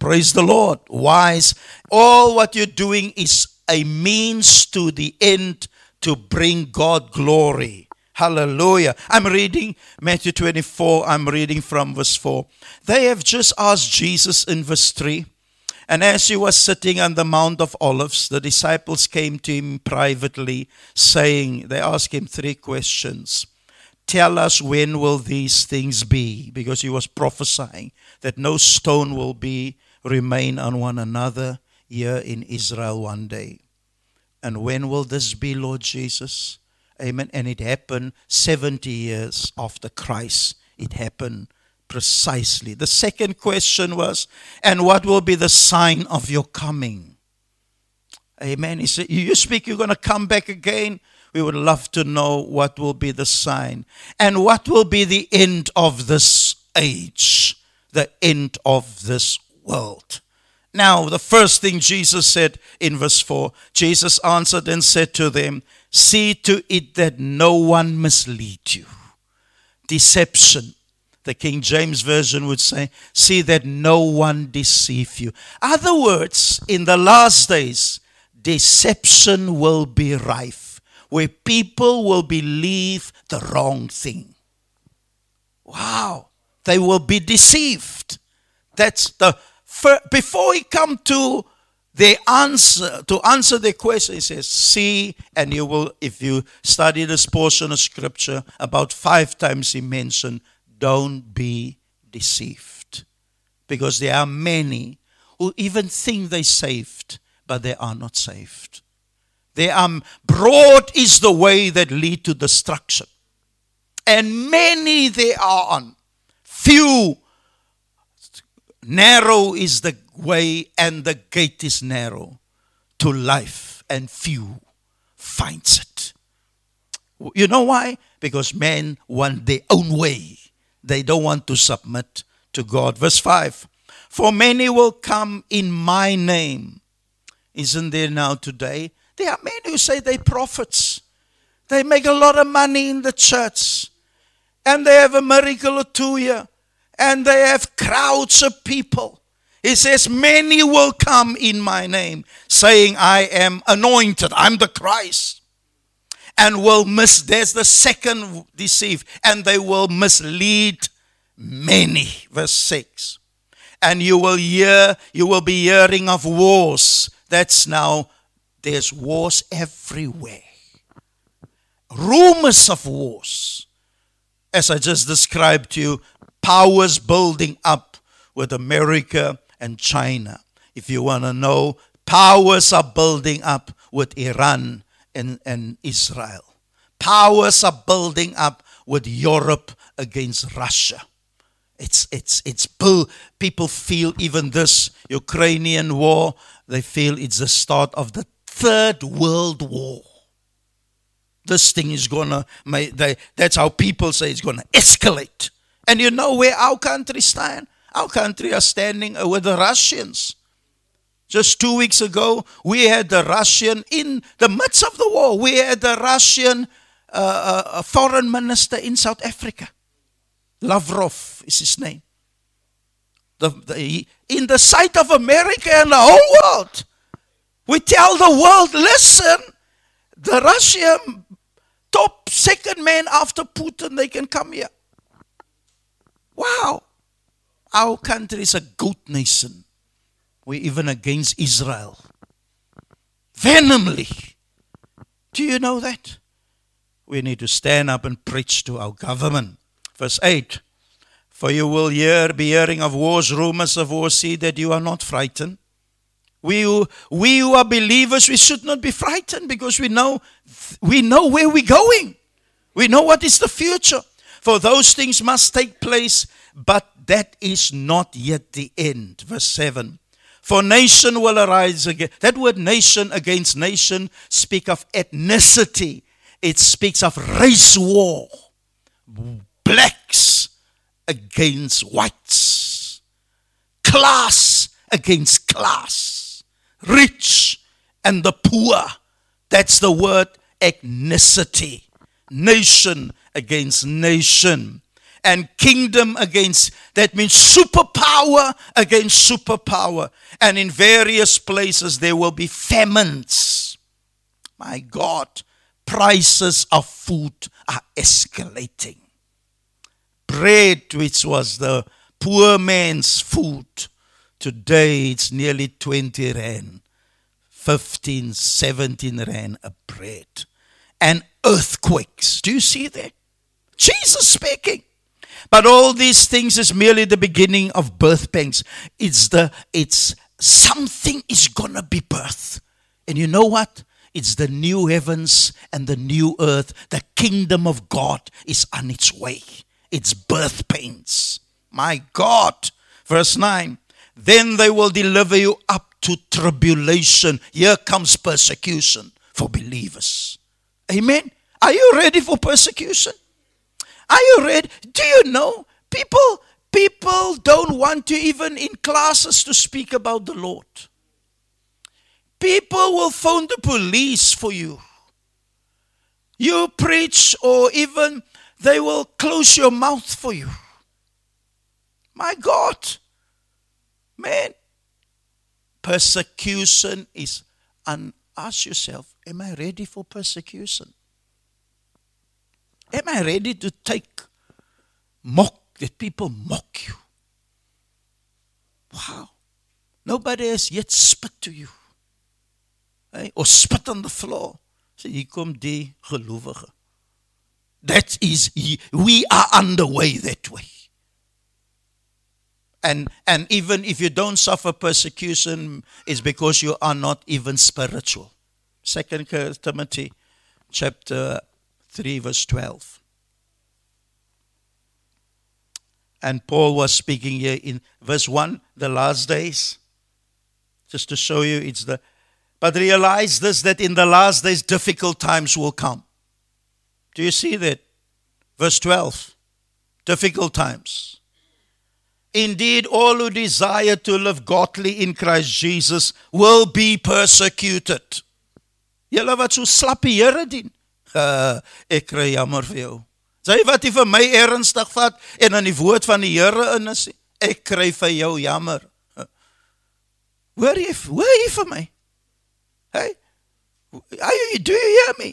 Praise the Lord. Wise. All what you're doing is a means to the end to bring God glory. Hallelujah. I'm reading Matthew 24. I'm reading from verse 4. They have just asked Jesus in verse 3. And as he was sitting on the Mount of Olives, the disciples came to him privately, saying, They asked him three questions. Tell us when will these things be? Because he was prophesying that no stone will be remain on one another here in Israel one day. And when will this be, Lord Jesus? Amen. And it happened 70 years after Christ. It happened precisely. The second question was, and what will be the sign of your coming? Amen. He said, You speak, you're going to come back again. We would love to know what will be the sign. And what will be the end of this age, the end of this world. Now, the first thing Jesus said in verse 4 Jesus answered and said to them, See to it that no one mislead you. Deception. The King James Version would say, See that no one deceive you. Other words, in the last days, deception will be rife, where people will believe the wrong thing. Wow. They will be deceived. That's the first, before he come to the answer to answer the question he says see and you will if you study this portion of scripture about five times he mentioned don't be deceived because there are many who even think they saved but they are not saved they are um, broad is the way that lead to destruction and many they are on few Narrow is the way and the gate is narrow to life, and few finds it. You know why? Because men want their own way. They don't want to submit to God. Verse 5 For many will come in my name. Isn't there now today? There are men who say they're prophets. They make a lot of money in the church. And they have a miracle or two here and they have crowds of people. He says, Many will come in my name, saying, I am anointed, I'm the Christ. And will miss, there's the second deceive, and they will mislead many. Verse 6. And you will hear, you will be hearing of wars. That's now, there's wars everywhere. Rumors of wars. As I just described to you, powers building up with America and China. If you want to know, powers are building up with Iran and, and Israel. Powers are building up with Europe against Russia. It's, it's, it's people feel even this Ukrainian war, they feel it's the start of the third world war. This thing is gonna, that's how people say it's gonna escalate. And you know where our country stand? Our country are standing with the Russians. Just two weeks ago, we had the Russian in the midst of the war. We had the Russian uh, uh, foreign minister in South Africa. Lavrov is his name. The, the, in the sight of America and the whole world, we tell the world, listen, the Russian top second man after Putin, they can come here. Wow. Our country is a goat nation. We're even against Israel. Venomly. Do you know that? We need to stand up and preach to our government. Verse 8 For you will hear, be hearing of wars, rumors of wars, see that you are not frightened. We who, we who are believers, we should not be frightened because we know, we know where we're going. We know what is the future. For those things must take place, but that is not yet the end. Verse 7. For nation will arise again. That word nation against nation speak of ethnicity. It speaks of race war. Blacks against whites. Class against class. Rich and the poor. That's the word ethnicity. Nation against nation and kingdom against that means superpower against superpower and in various places there will be famines my god prices of food are escalating bread which was the poor man's food today it's nearly 20 rand 15 17 rand a bread and earthquakes do you see that jesus speaking but all these things is merely the beginning of birth pangs. It's the it's something is gonna be birth. And you know what? It's the new heavens and the new earth. The kingdom of God is on its way. It's birth pains. My God. Verse 9. Then they will deliver you up to tribulation. Here comes persecution for believers. Amen. Are you ready for persecution? Are you ready? Do you know people people don't want to even in classes to speak about the Lord. People will phone the police for you. You preach or even they will close your mouth for you. My God. Man, persecution is and ask yourself, am I ready for persecution? Am I ready to take mock, that people mock you? Wow. Nobody has yet spit to you. Hey? Or spit on the floor. So hier kom die gelowige. That is, we are underway that way. And, and even if you don't suffer persecution, it's because you are not even spiritual. Second Timothy chapter 3, verse 12. And Paul was speaking here in verse 1, the last days. Just to show you, it's the. But realize this that in the last days, difficult times will come. Do you see that? Verse 12. Difficult times. Indeed, all who desire to live godly in Christ Jesus will be persecuted. Julle wat so slap die Here dien. uh, ek kry jammer vir jou. Sy wat jy vir my ernstig vat en aan die woord van die Here in is, ek kry vir jou jammer. Hoor jy, hoor jy vir my? Hey. Are you, do you hear me?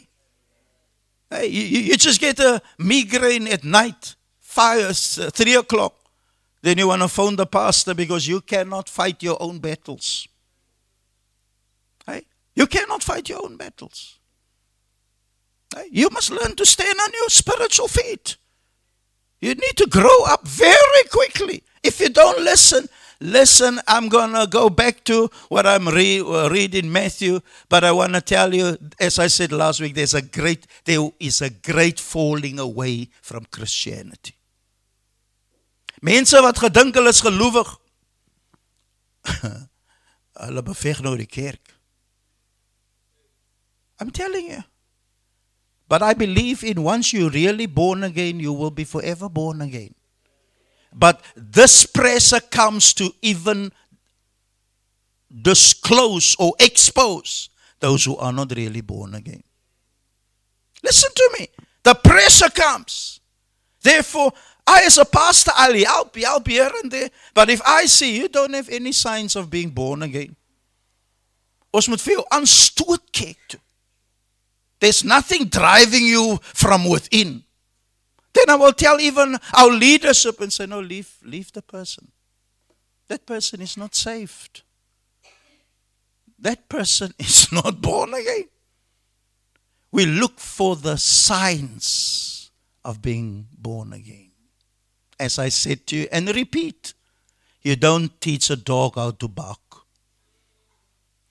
Hey, you, you just get a migraine at night, five, uh, three o'clock. Then you want to phone the pastor because you cannot fight your own battles. Hey, you cannot fight your own battles. You must learn to stand on your spiritual feet. You need to grow up very quickly. If you don't listen, listen, I'm going to go back to what I'm re- uh, reading Matthew, but I want to tell you, as I said last week, there's a great, there is a great falling away from Christianity. Mense wat gedink hulle is gelowig, hulle beveg nou die kerk. I'm telling you. But I believe in once you're really born again, you will be forever born again. But this pressure comes to even disclose or expose those who are not really born again. Listen to me. The pressure comes. Therefore, I, as a pastor, I'll help you, I'll be here and there. But if I see you don't have any signs of being born again, ons moet veel aanstoot kyk toe. There's nothing driving you from within. Then I will tell even our leadership and say, no, leave, leave the person. That person is not saved. That person is not born again. We look for the signs of being born again. As I said to you, and repeat. You don't teach a dog how to bark.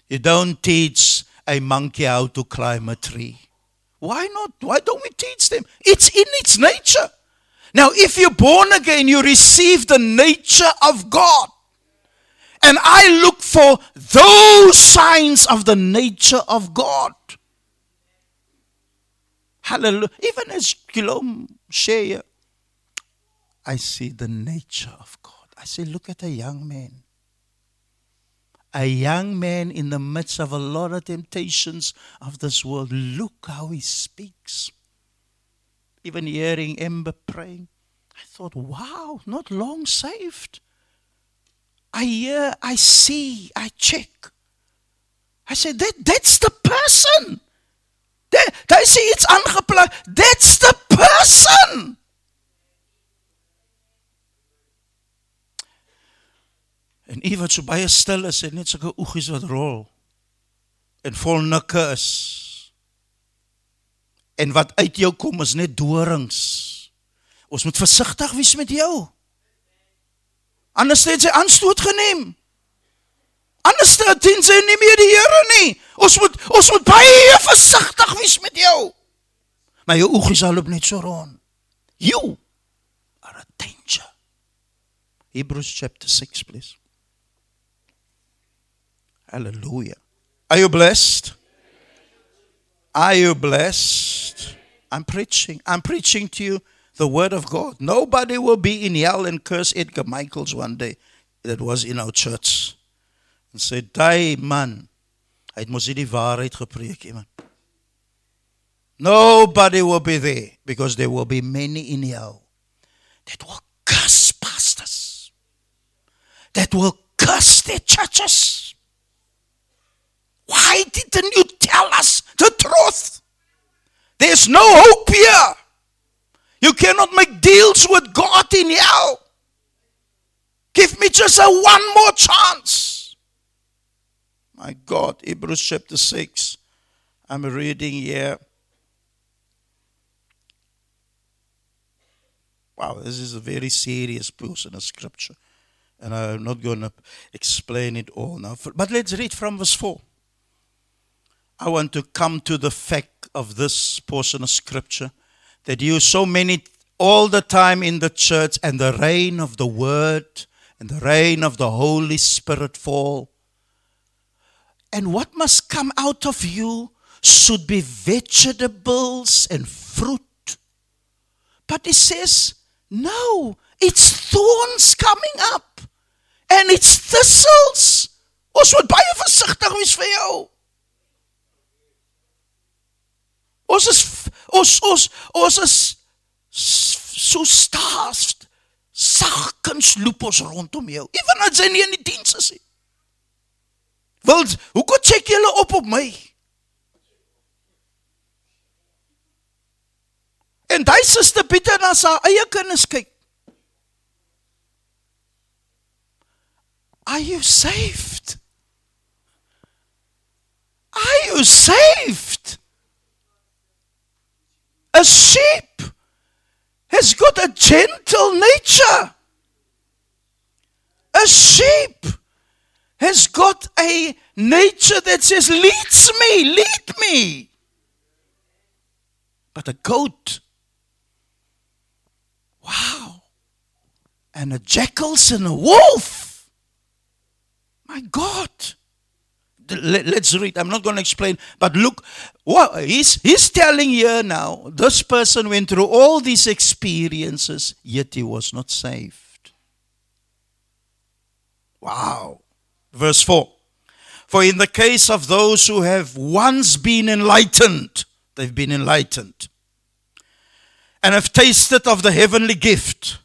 You don't teach a monkey how to climb a tree. Why not? Why don't we teach them? It's in its nature. Now, if you're born again, you receive the nature of God. And I look for those signs of the nature of God. Hallelujah. Even as Kilom share, I see the nature of God. I say, look at a young man. A young man in the midst of a lot of temptations of this world. Look how he speaks. Even hearing Ember praying, I thought, wow, not long saved. I hear, I see, I check. I said, that, that's the person. Daar, daar sê iets aangeplak. That's the person. En u wat so baie stil is en net sulke oegies wat rol en vol nikke is. En wat uit jou kom is net dorings. Ons moet versigtig wees met jou. Anders het jy aanstoot geneem. Anders dan dien sy nie meer die Here nie. Ons moet ons moet baie versigtig wees met jou. Maar jou oë sal loop net so rond. You are a danger. Hebrews chapter 6 please. Hallelujah. Are you blessed? Are you blessed? I'm preaching. I'm preaching to you the word of God. Nobody will be in hell and curse Edgar Michaels one day. That was in our church. mos nie die man nobody will be there because there will be many in hell that will curse pastors that will curse their churches why didn't you tell us the truth there's no hope here you cannot make deals with God in hell give me just a one more chance my God, Hebrews chapter 6. I'm reading here. Wow, this is a very serious portion of scripture. And I'm not going to explain it all now. But let's read from verse 4. I want to come to the fact of this portion of scripture that you so many all the time in the church and the reign of the word and the reign of the Holy Spirit fall and what must come out of you should be vegetables and fruit. But he says, no, it's thorns coming up. And it's thistles. Ons moet baie versigtig wees vir jou. Ons is ons ons ons is so staaf sagkens loop ons rondom jou. Ewen as jy nie in die diens is nie. Wil hoekom check julle op op my? En daai suster Pieter na sy eie kinders kyk. Are you saved? Are you saved? A sheep has got a gentle nature. A sheep has got a nature that says, Leads me, lead me. But a goat, wow. And a jackals and a wolf. My God. Let's read. I'm not going to explain, but look, what he's, he's telling here now. This person went through all these experiences, yet he was not saved. Wow. Verse 4 For in the case of those who have once been enlightened, they've been enlightened, and have tasted of the heavenly gift,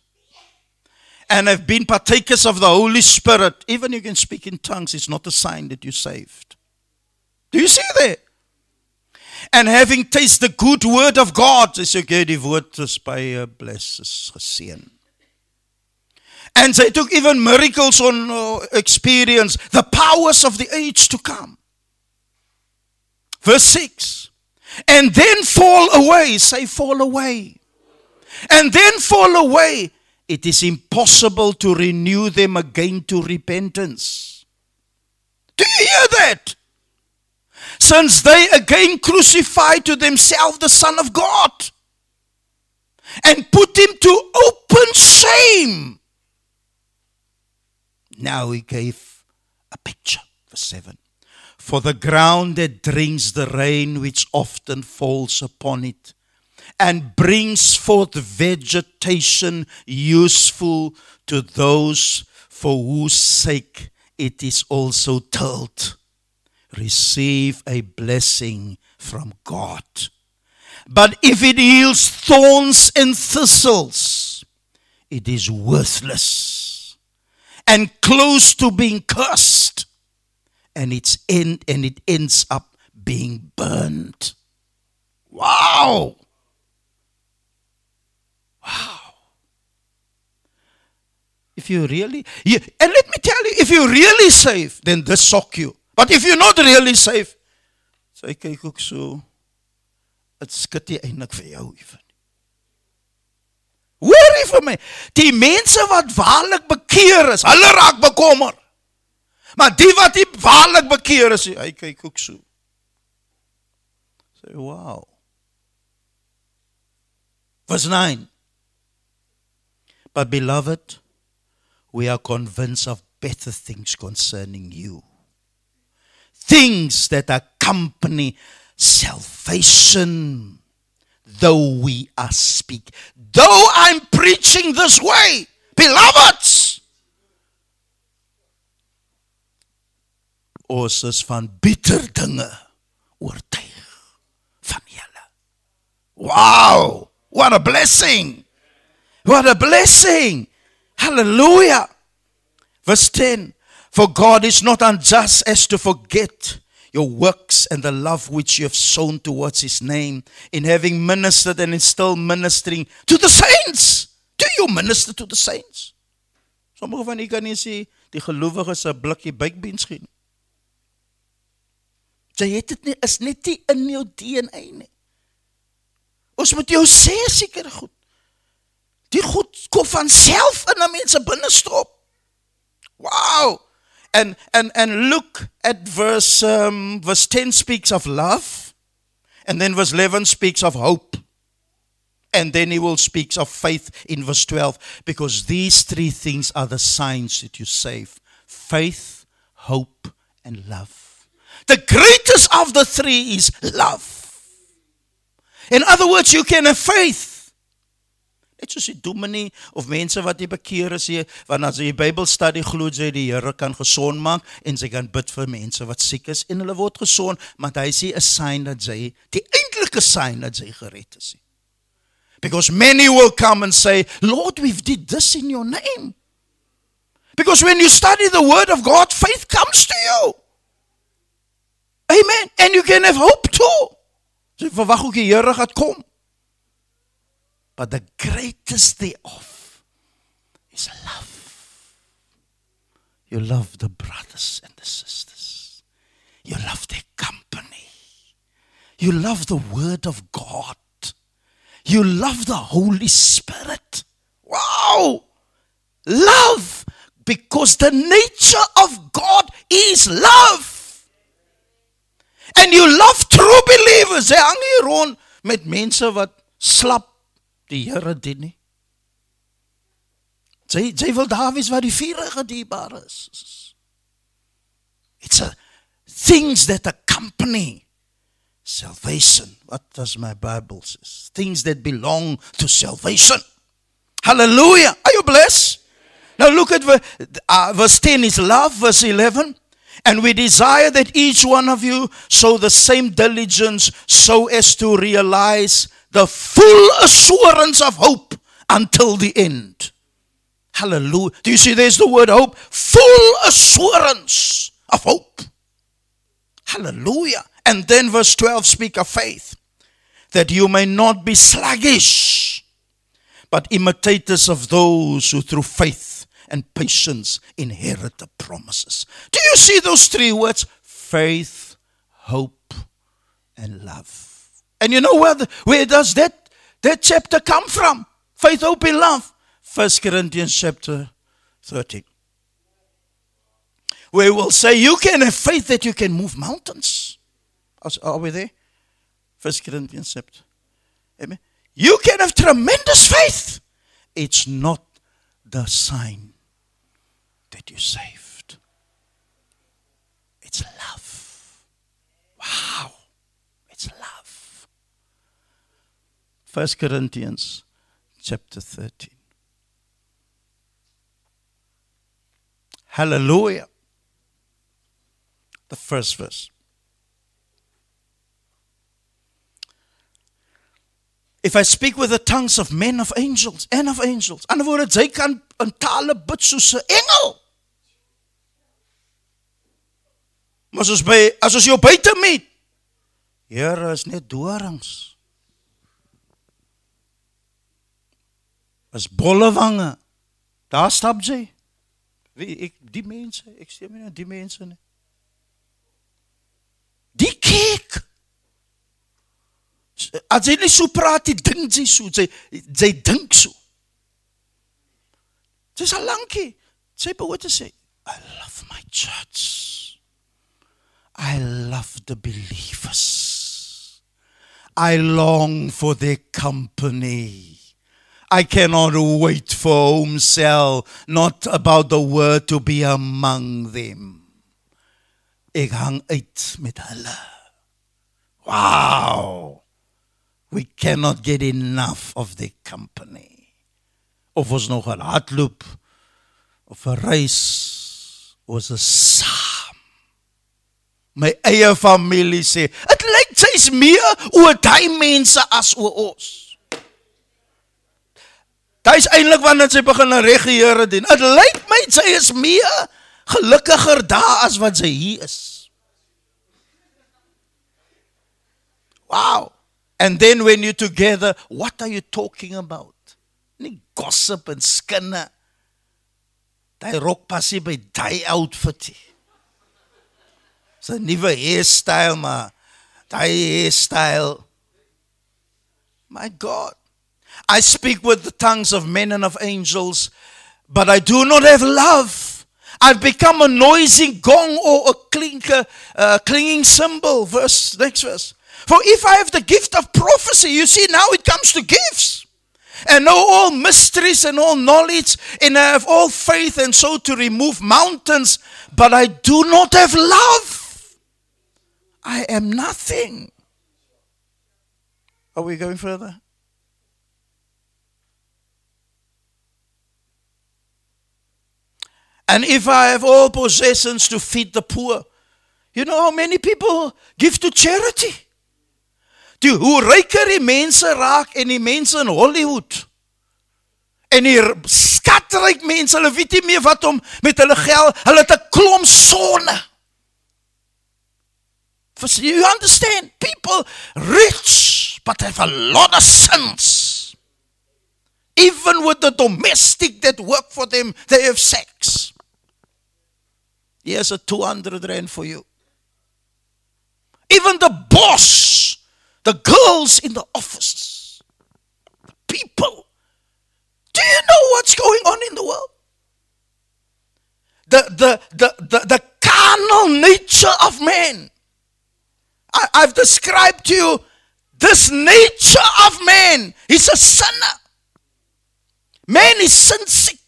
and have been partakers of the Holy Spirit, even you can speak in tongues, it's not a sign that you're saved. Do you see that? And having tasted the good word of God, is okay, die woord is baie bless geseën. And they took even miracles on uh, experience, the powers of the age to come. Verse 6. And then fall away. Say, fall away. And then fall away it is impossible to renew them again to repentance. Do you hear that? Since they again crucified to themselves the Son of God and put him to open shame. Now he gave a picture, verse 7. For the ground that drinks the rain which often falls upon it and brings forth vegetation useful to those for whose sake it is also tilled. Receive a blessing from God. But if it yields thorns and thistles, it is worthless and close to being cursed, and its end and it ends up being burned. Wow! Wow. If you really, you, and let me tell you, if you're really safe, then this shock you. But if you're not really safe, sy kyk ook so. Dit skud nie eintlik vir jou ewen. Hoor jy vir my? Die mense wat waarlik bekeer is, hulle raak bekommer. Maar die wat nie waarlik bekeer is, hy kyk ook so. Sê wow. Vers 9. But, beloved, we are convinced of better things concerning you. Things that accompany salvation, though we are speak. Though I'm preaching this way, beloveds, ons is van bitter dinge oortuig van julle. Wow, what a blessing. What a blessing! Hallelujah! Verse 10 For God is not unjust as to forget your works and the love which you have sown towards his name in having ministered and in still ministering to the saints. Do you minister to the saints? Sommige van u kan nie sê die gelowiges 'n blikkie bakbeens gee nie. Jy het dit nie is net nie in jou DNA nie. Ons moet jou sê seker goed. Die goed kom van self in 'n mens se binnestop. Wow. And and and look at verse um, verse 10 speaks of love and then verse 11 speaks of hope. And then he will speaks of faith in verse 12 because these three things are the signs that you save. Faith, hope and love. The greatest of the three is love. In other words, you can have faith Net soos die dominee of mense wat nie bekeer is nie, want as jy die Bybelstudie glo jy die Here kan gesond maak en sy kan bid vir mense wat siek is en hulle word gesond, maar hy sê 'n sign dat jy die eintlike sign dat jy gered is. Because many will come and say, "Lord, we've did this in your name." Because when you study the word of God, faith comes to you. Amen. And you can have hope too. Jy verwag ook die Here gaan kom. But the greatest thereof is love. You love the brothers and the sisters. You love their company. You love the Word of God. You love the Holy Spirit. Wow! Love! Because the nature of God is love. And you love true believers. Met mense wat slap die Here dien nie. Jy jy wil daar wees waar die vuur gediebaar is. It's a things that accompany salvation. What does my Bible says? Things that belong to salvation. Hallelujah. Are you blessed? Now look at uh, verse 10 is love, verse 11. And we desire that each one of you show the same diligence so as to realize the full assurance of hope until the end. Hallelujah. Do you see there's the word hope? Full assurance of hope. Hallelujah. And then verse 12 speak of faith. That you may not be sluggish, but imitators of those who through faith and patience inherit the promises. Do you see those three words? Faith, hope, and love. And you know where, the, where does that, that chapter come from? Faith, hope, and love. First Corinthians chapter 13. Where we'll say you can have faith that you can move mountains. Are we there? First Corinthians chapter. Amen. You can have tremendous faith. It's not the sign that you're saved. It's love. Wow. 1 Corinthians chapter 13. Hallelujah. The first verse. If I speak with the tongues of men of angels and of angels. Ander woorde, jy kan in tale bid soos 'n engel. Maar soos by as ons jou buite meet. Here is net dorings. As bolle wange. Daar stap jy. Wie ek die mense, ek my nou die mense nie. Die kyk. As jy nie so praat, jy dink jy so, jy jy. Dis al lankie. Sy behoort te sê, I love my church. I love the believers. I long for their company. I cannot wait for home cell, not about the word to be among them. Ek hang uit met hulle. Wow. We cannot get enough of the company. Of ons nog 'n hardloop of 'n reis ons is saam. My eie familie sê, dit lyk sy's meer oor uh, daai mense as oor ons. Dit is eintlik wanneer sy begin reg die Here dien. Dit lyk my sy is meer gelukkiger daar as wat sy hier is. Wow. And then when you're together, what are you talking about? Nie gossip en skinne. Daai rok pas nie by daai outfit nie. Dis 'n nuwe hairstyle maar daai hairstyle. My God. I speak with the tongues of men and of angels, but I do not have love. I've become a noisy gong or a clinker, uh, clinging cymbal. Verse next verse. For if I have the gift of prophecy, you see, now it comes to gifts. And know all mysteries and all knowledge, and I have all faith and so to remove mountains, but I do not have love. I am nothing. Are we going further? And if I have all possessions to feed the poor, you know how many people give to charity? Die hoe ryker mense raak en die mense in Hollywood en die skatryk mense, hulle weet nie meer wat om met hulle geld, hulle het 'n klomp sonne. You understand, people rich but have a lot of sins. Even with the domestic that work for them, they have sex. Here's a 200 rand for you. Even the boss the girls in the office, people. Do you know what's going on in the world? The, the, the, the, the carnal nature of man. I, I've described to you this nature of man. He's a sinner. Man is sin sick.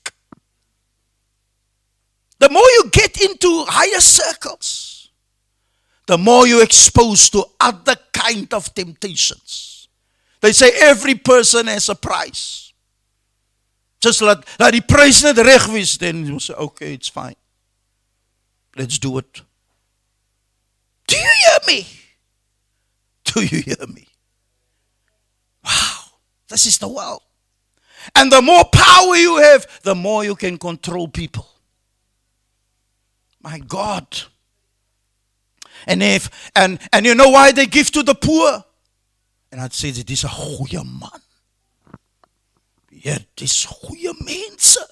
The more you get into higher circles, the more you're exposed to other kind of temptations. They say every person has a price. Just let, let die prys net reg wees, then you say, okay, it's fine. Let's do it. Do you hear me? Do you hear me? Wow, this is the world. And the more power you have, the more you can control people. My God. And if and and you know why they give to the poor? En dan sê dit is 'n goeie man. Ja, dis goeie mense.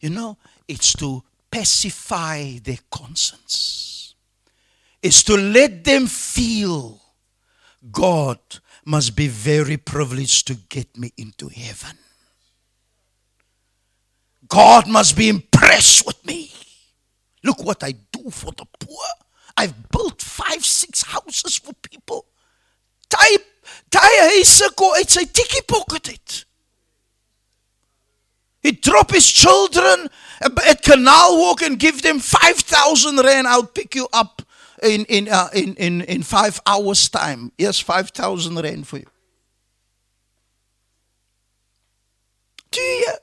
You know, it's to pacify their conscience. It's to let them feel God must be very privileged to get me into heaven. God must be impressed with me. Look what I do for the poor. I've built five, six houses for people. Ty ty huise ko uit sy tikkie pocket uit. He drop his children at Canal Walk and give them 5,000 rand. I'll pick you up in, in, uh, in, in, in five hours' time. Yes, 5,000 rand for you. Do you?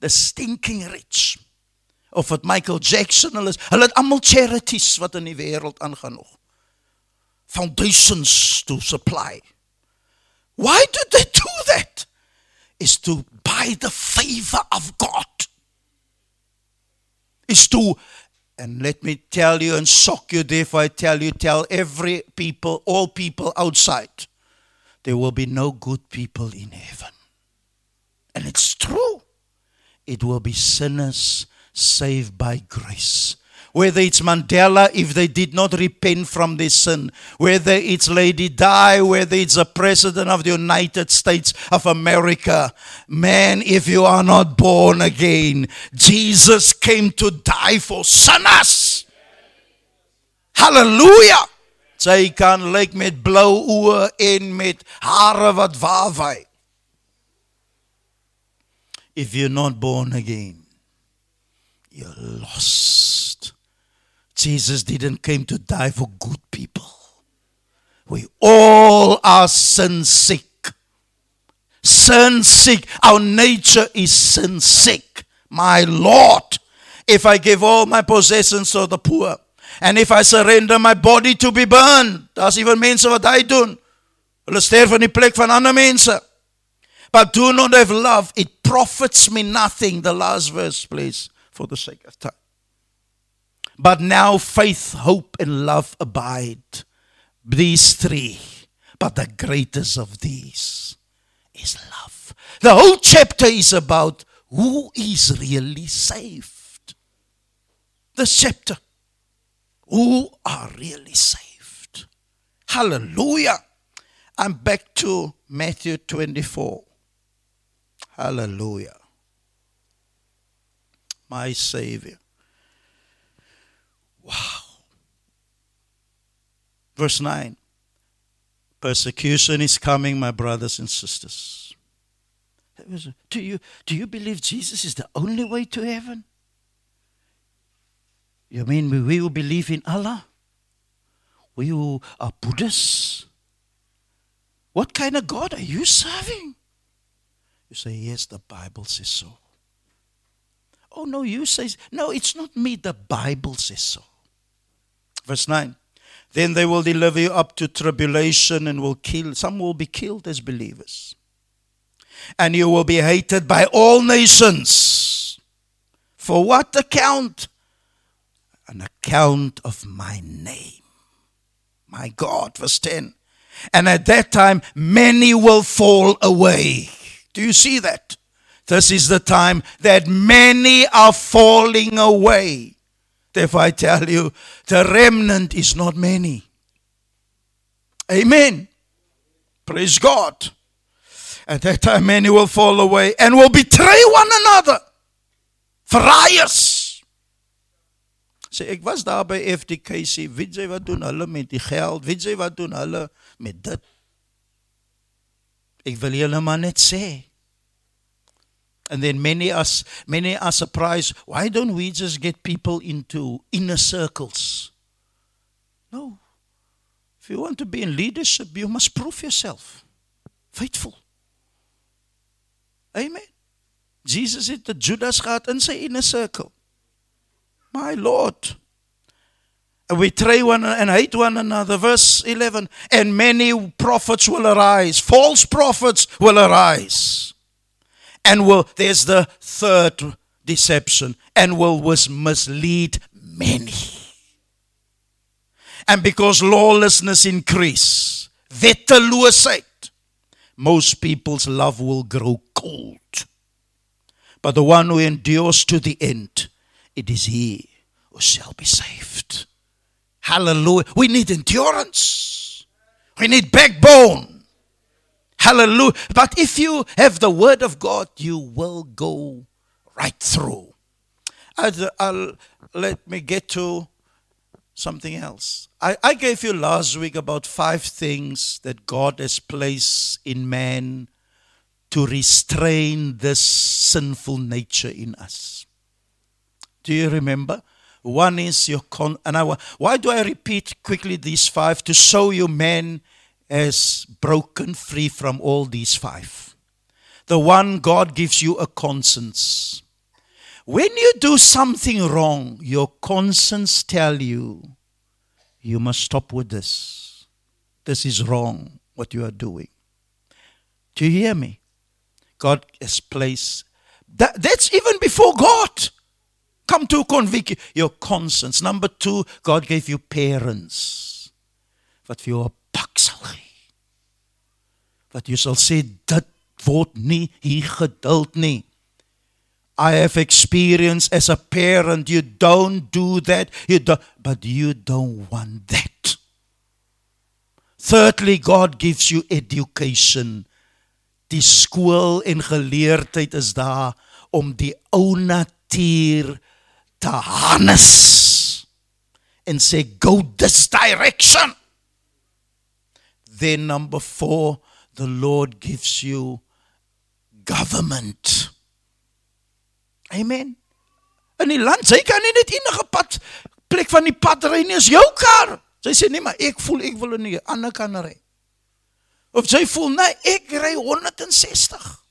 The stinking rich. Of wat Michael Jackson hulle is. Hulle het almal charities wat in die wêreld aangaan nog. Foundations to supply. Why did they do that? Is to buy the favor of God. Is to and let me tell you and shock you therefore I tell you tell every people all people outside there will be no good people in heaven. And it's true. It will be sinners saved by grace. Whether it's Mandela, if they did not repent from their sin, whether it's Lady Di, whether it's the President of the United States of America, man, if you are not born again, Jesus came to die for sinners. Hallelujah! Sy kan lyk met blou oë en met hare wat waai. If you're not born again, you're lost. Jesus didn't come to die for good people. We all are sin sick. Sin sick. Our nature is sin sick. My Lord, if I give all my possessions to the poor, and if I surrender my body to be burned, daar's even mense wat hy doen. Hulle. But do not have love, it profits me nothing. The last verse, please, for the sake of time. But now faith, hope, and love abide. These three. But the greatest of these is love. The whole chapter is about who is really saved. This chapter. Who are really saved. Hallelujah. I'm back to Matthew 24. Hallelujah. My Savior. Wow. Verse 9 Persecution is coming, my brothers and sisters. Do you, do you believe Jesus is the only way to heaven? You mean we will believe in Allah? We who are Buddhists? What kind of God are you serving? You say, Yes, the Bible says so. Oh, no, you say, No, it's not me, the Bible says so. Verse 9. Then they will deliver you up to tribulation and will kill. Some will be killed as believers. And you will be hated by all nations. For what account? An account of my name. My God. Verse 10. And at that time, many will fall away. Do you see that? This is the time that many are falling away. Therefore, I tell you, the remnant is not many. Amen. Praise God. At that time, many will fall away and will betray one another. Verraaiers. Sê ek was daar by FDKC. Weet jy wat doen hulle met die geld? Weet jy wat doen hulle met dit? Ek wil julle maar net sê. And then many us many are surprised. Why don't we just get people into inner circles? No. If you want to be in leadership, you must prove yourself faithful. Amen. Jesus het the Judas gehad in sy inner circle. My Lord. And we betray one and hate one another. Verse 11. And many prophets will arise. False prophets will arise and will, there's the third deception, and will mislead many. And because lawlessness increase, wetteloosheid, most people's love will grow cold. But the one who endures to the end, it is he who shall be saved. Hallelujah. We need endurance. We need backbone. Hallelujah. But if you have the word of God, you will go right through. I'll, I'll, let me get to something else. I, I gave you last week about five things that God has placed in man to restrain this sinful nature in us. Do you remember? One is your con. And I, why do I repeat quickly these five? To show you man has broken free from all these five. The one God gives you a conscience. When you do something wrong, your conscience tell you, you must stop with this. This is wrong, what you are doing. Do you hear me? God has placed that, that's even before God come to convict you. Your conscience. Number two, God gave you parents. Pak sal gee. Wat jy sal sê dit word nie hier geduld nie. I have experience as a parent. You don't do that. You don't, but you don't want that. Thirdly, God gives you education. Die skool en geleerdheid is daar om die ou natuur te harness and say go this direction. Then number 4, the Lord gives you government. Amen. In die land, sy kan nie net enige pad plek van die pad ry nie, is jou kar. Sy sê nee, maar ek voel ek wil in 'n ander kan ry. Of sy voel nee, ek ry 160.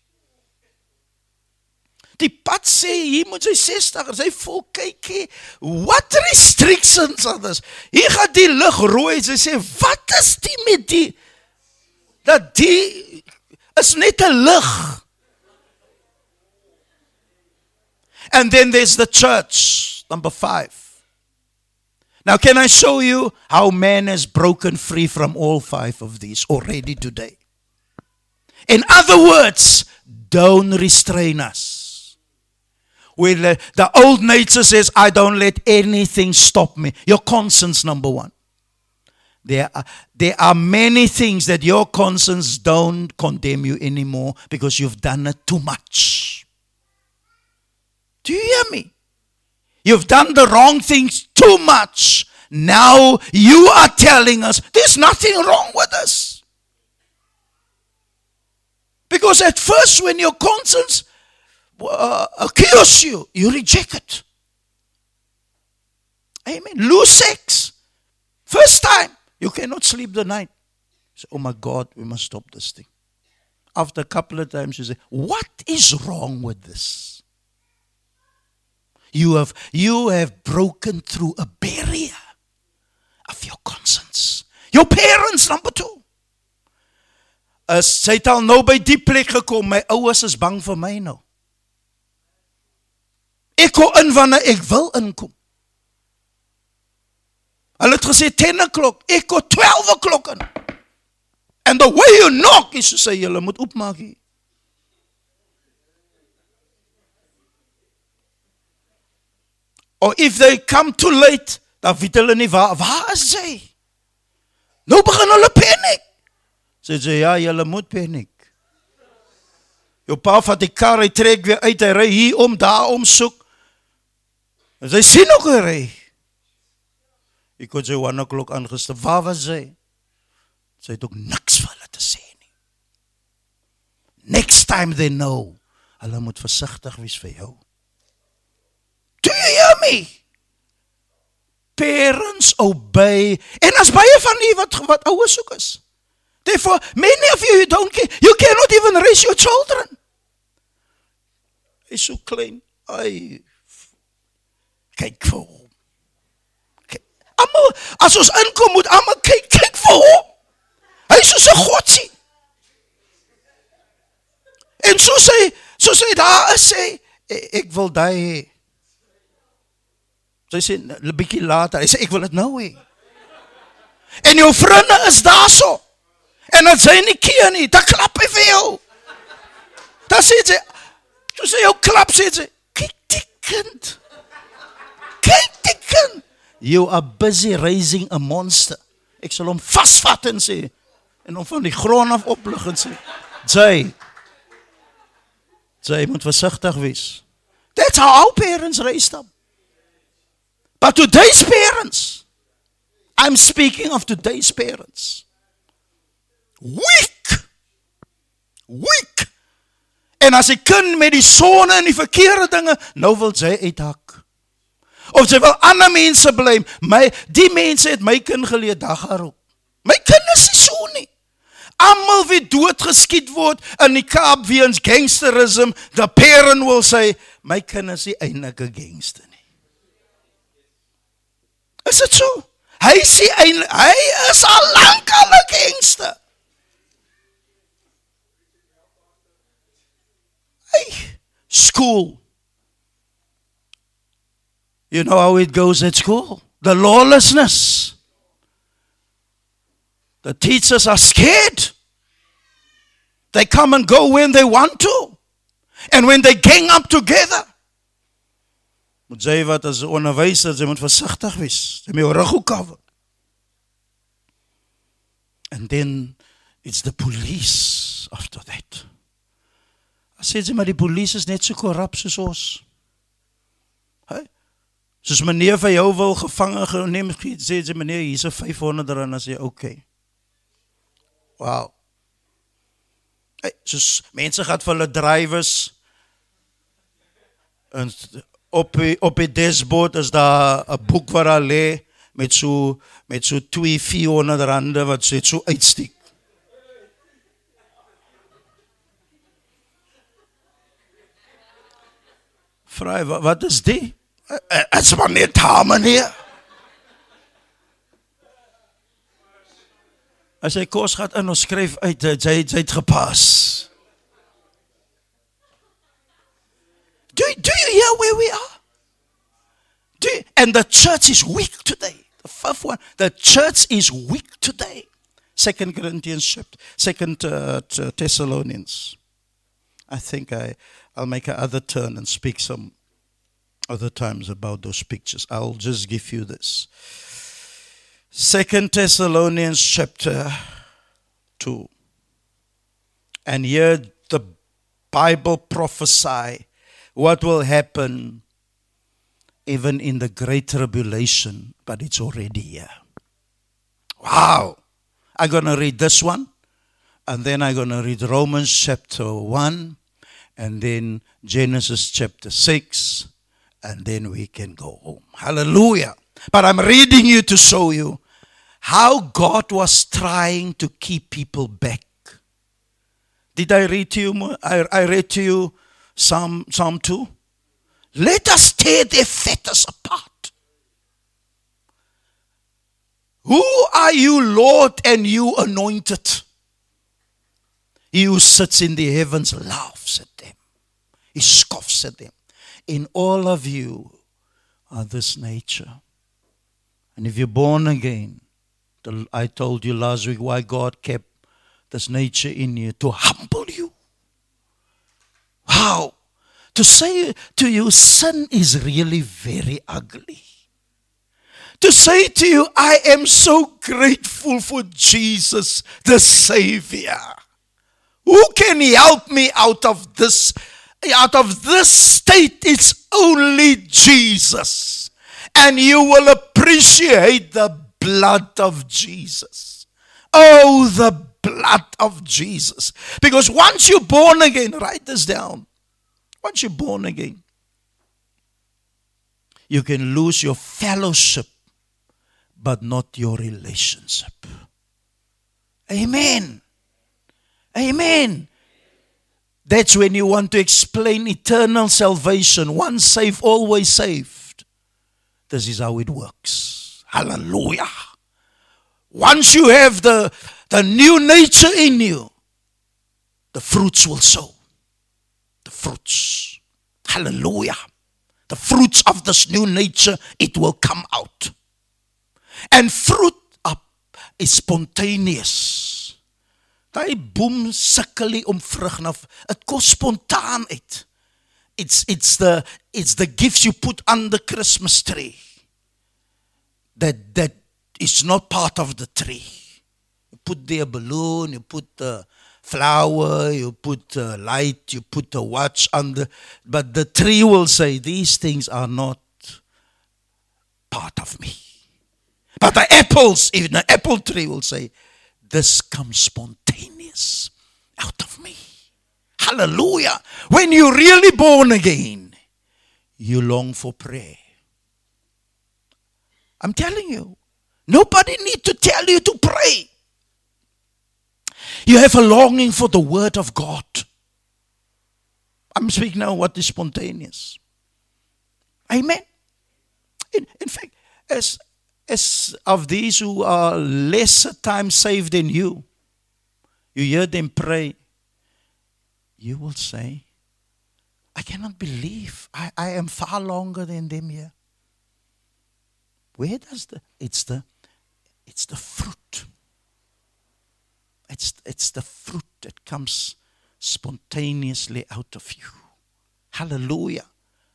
Die pad sê hier moet sy 60, sy voel kykie, what restrictions are this? Hier gaan die lig rooi, sy sê wat is die met die dat die is net 'n lig. And then there's the church, number 5. Now, can I show you how man has broken free from all five of these already today? In other words, don't restrain us. The, the old nature says, I don't let anything stop me. Your conscience, number one. There are, there are many things that your conscience don't condemn you anymore because you've done it too much. Do you hear me? You've done the wrong things too much. Now you are telling us there's nothing wrong with us. Because at first, when your conscience uh, accuse you, you reject it. Amen. Lose sex. First time, you cannot sleep the night. Say, oh my God, we must stop this thing. After a couple of times, you say, What is wrong with this? You have, you have broken through a barrier of your conscience. Your parents, number two. As sy het al nou by die plek gekom, my ouers is bang vir my nou. Ek kom in wanneer ek wil inkom. Hulle het gesê 10 o'clock, ek kom 12 o'clock in. And the way you knock is to say julle moet oopmaak hier. Or if they come too late, dan weet hulle nie waar waar is hy? Nou begin hulle paniek. Sê jy ja, julle moet paniek. Jou pa vat die kar, hy trek weer uit, hy ry hier om daar om soek. En sy sien ook hy ry. Ek kon sy 1 o'clock aangestel. Waar was sy? Sy het ook niks vir hulle te sê nie. Next time they know, hulle moet versigtig wees vir jou. Do you hear me? Parents obey. En as baie van u wat wat ouers soek is. Therefore, many of you don't care. You cannot even raise your children. Is so klein. Ai. Kyk vir hom. Almal as ons inkom moet almal kyk kyk vir hom. Hy is so 'n godsie. En so sê, so sê daar is hy, ek wil daai hê. Sy sê 'n bietjie later, hy sê ek wil dit nou hê. En jou vriende is daarso. En dan sê nie keer nie, dan klap hy vir jou. Dan sê jy, jy sê jou klap sê jy, kyk die kind. Kyk die kind. You are busy raising a monster. Ek sal hom vasvat en en hom van die grond af oplig en sê, "Jy, jy moet versigtig wees." That's how our parents raised them. But today's parents, I'm speaking of today's parents. Weak. Weak. En as 'n kind met die sonne en die verkeerde dinge, nou wil sy uithak. Of sy wil ander mense blame. My die mense het my kind geleer daggaarop. My kind is nie so nie. Almal wie doodgeskiet word in die Kaap weens gangsterisme, the parent will say, my kind is nie eintlik 'n gangster nie. Is dit so? Hy sê eintlik hy is al lank al 'n gangster. Hey, school. You know how it goes at school? The lawlessness. The teachers are scared. They come and go when they want to. And when they gang up together. Moet jy wat as 'n onderwyser, jy moet versigtig wees. Jy moet jou rug cover. And then it's the police after that. As jy maar die polisie is net so korrup soos ons. Soos meneer vir jou wil gevange geneem, sê jy meneer, hier's 'n 500 rand as jy okay. Wow. Hey, soos mense gaan vir hulle drywers en op op die dashboard is daar 'n boek wat daar lê met so met so 2 400 rande wat sê so uitsteek. Vry, wat, wat is dit? Dit's maar net harmonie. As hy kos gaan in, ons skryf uit hy hy het gepas. Do do you hear where we are? Do you, and the church is weak today. The fifth one, the church is weak today. Second Corinthians chapter, Second uh, Thessalonians. I think I I'll make another turn and speak some other times about those pictures. I'll just give you this. Second Thessalonians chapter 2. And here the Bible prophesy what will happen even in the great tribulation, but it's already here. Wow. I'm going to read this one, and then I'm going to read Romans chapter 1, and then Genesis chapter 6, and then we can go home. Hallelujah. But I'm reading you to show you how God was trying to keep people back. Did I read to you? I, I read to you Psalm, Psalm 2. Let us tear their fetters apart. Who are you, Lord, and you anointed? He who sits in the heavens laughs at them. He scoffs at them. In all of you are this nature. And if you're born again, I told you last week why God kept this nature in you to humble you. How? To say to you, sin is really very ugly. To say to you, I am so grateful for Jesus, the Savior. Who can help me out of this? Out of this state, it's only Jesus. And you will appreciate the blood of Jesus. Oh, the blood of Jesus. Because once you're born again, write this down. Once you're born again, you can lose your fellowship, but not your relationship. Amen. Amen. That's when you want to explain eternal salvation. Once saved, always saved. This is how it works. Hallelujah. Once you have the, the new nature in you, the fruits will sow. The fruits. Hallelujah. The fruits of this new nature, it will come out. And fruit up is spontaneous. Daai boom sukkel om vrug na dit kos spontaan uit. It's it's the it's the gifts you put on the Christmas tree that that is not part of the tree. You put there a balloon, you put the flower, you put a light, you put a watch under, but the tree will say, These things are not part of me. But the apples, even the apple tree will say, This comes out of me. Hallelujah. When you're really born again, you long for prayer. I'm telling you, nobody need to tell you to pray. You have a longing for the word of God. I'm speaking now what is spontaneous. Amen. In, in fact, as, as of these who are lesser time saved than you, you hear them pray, you will say, I cannot believe I, I am far longer than them here. Where does the it's the it's the fruit. It's it's the fruit that comes spontaneously out of you. Hallelujah.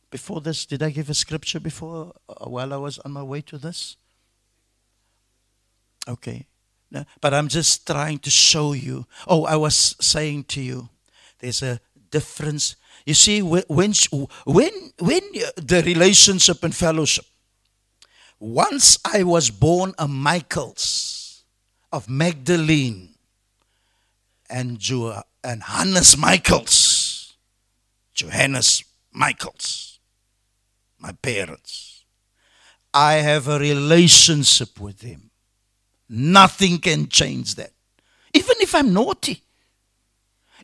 Before this, did I give a scripture before uh, while I was on my way to this? Okay. But I'm just trying to show you. Oh, I was saying to you, there's a difference. You see, when when when the relationship and fellowship. Once I was born a Michaels of Magdalene and jo- and Hannes Michaels, Johannes Michaels, my parents. I have a relationship with him. Nothing can change that. Even if I'm naughty,